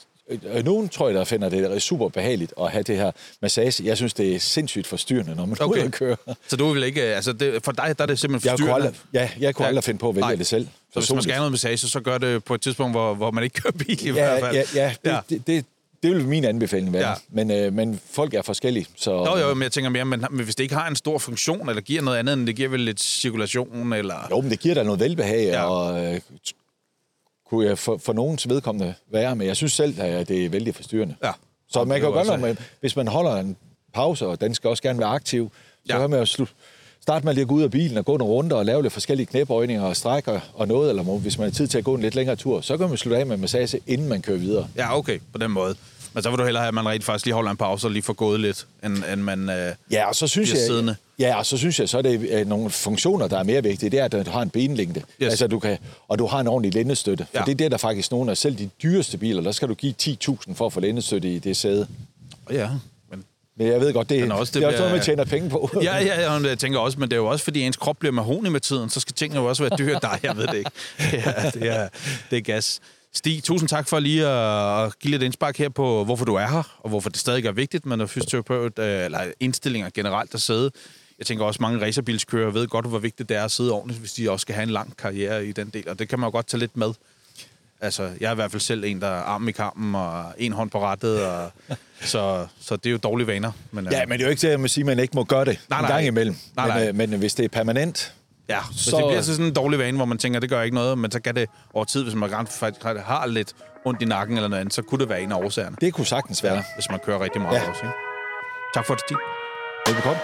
nogen tror jeg, der finder det super behageligt at have det her massage. Jeg synes, det er sindssygt forstyrrende, når man okay. Ude at køre. Så du vil ikke, altså det, for dig der er det simpelthen Jeg kunne forstyrrende. aldrig, ja, jeg kunne aldrig finde på at vælge Nej. det selv. Så hvis man skal have noget massage, så gør det på et tidspunkt, hvor, hvor man ikke <laughs> kører bil i hvert Ja, fald. ja, ja, det, Ja. Det, det, det vil min anbefaling være. Ja. Men, øh, men folk er forskellige. Så, Nå jo, men jeg tænker mere, men, men hvis det ikke har en stor funktion, eller giver noget andet, end det giver vel lidt cirkulation, eller... Jo, men det giver da noget velbehag, ja. og øh, kunne jeg for, for nogens vedkommende være, men jeg synes selv, at det er vældig forstyrrende. Ja. Så man kan jo godt, man, hvis man holder en pause, og den skal også gerne være aktiv, så Ja. kan man jo slu, starte med lige at gå ud af bilen og gå nogle runder og lave lidt forskellige knæbøjninger og strækker og noget, eller hvis man har tid til at gå en lidt længere tur, så kan man slutte af med massage, inden man kører videre. Ja, okay, på den måde. Men så vil du hellere have, at man rent faktisk lige holder en pause og lige får gået lidt, end, end man... Øh... Ja, og så synes jeg, siddende. ja, og så synes jeg, så er det øh, nogle funktioner, der er mere vigtige. Det er, at du har en benlængde, Yes. altså, du kan, og du har en ordentlig lændestøtte. For Ja. det er det, der faktisk nogle af selv de dyreste biler, der skal du give 10.000 for at få lændestøtte i det sæde. Ja, men... Jeg ved godt, det, Men også, det, det er også noget, man tjener penge på. Ja, ja, ja, jeg tænker også, men det er jo også, fordi ens krop bliver mahoni med tiden, så skal tingene jo også være dyre. <laughs> Nej, jeg ved det ikke. Ja, det er, det er gas. Stig, tusind tak for lige at give lidt indspark her på, hvorfor du er her, og hvorfor det stadig er vigtigt med noget fysioterapeut, øh, eller indstillinger generelt at sidde. Jeg tænker også, mange racerbilskører ved godt, hvor vigtigt det er at sidde ordentligt, hvis de også skal have en lang karriere i den del, og det kan man jo godt tage lidt med. Altså, jeg er i hvert fald selv en, der er arm i kampen og en hånd på rettet, og, <laughs> så, så det er jo dårlige vaner. Men, øh, Ja, men det er jo ikke det, at man siger, at man ikke må gøre det Nej, en nej. gang imellem. Nej, nej. Men, øh, men hvis det er permanent, Ja, Så- så... det bliver så sådan en dårlig vane, hvor man tænker, det gør ikke noget, men så kan det over tid, hvis man rent faktisk har lidt ondt i nakken eller noget andet, så kunne det være en af årsagerne, det kunne sagtens være. hvis man kører rigtig meget Ja. også. Ikke? Tak for det, Stig. Velbekomme.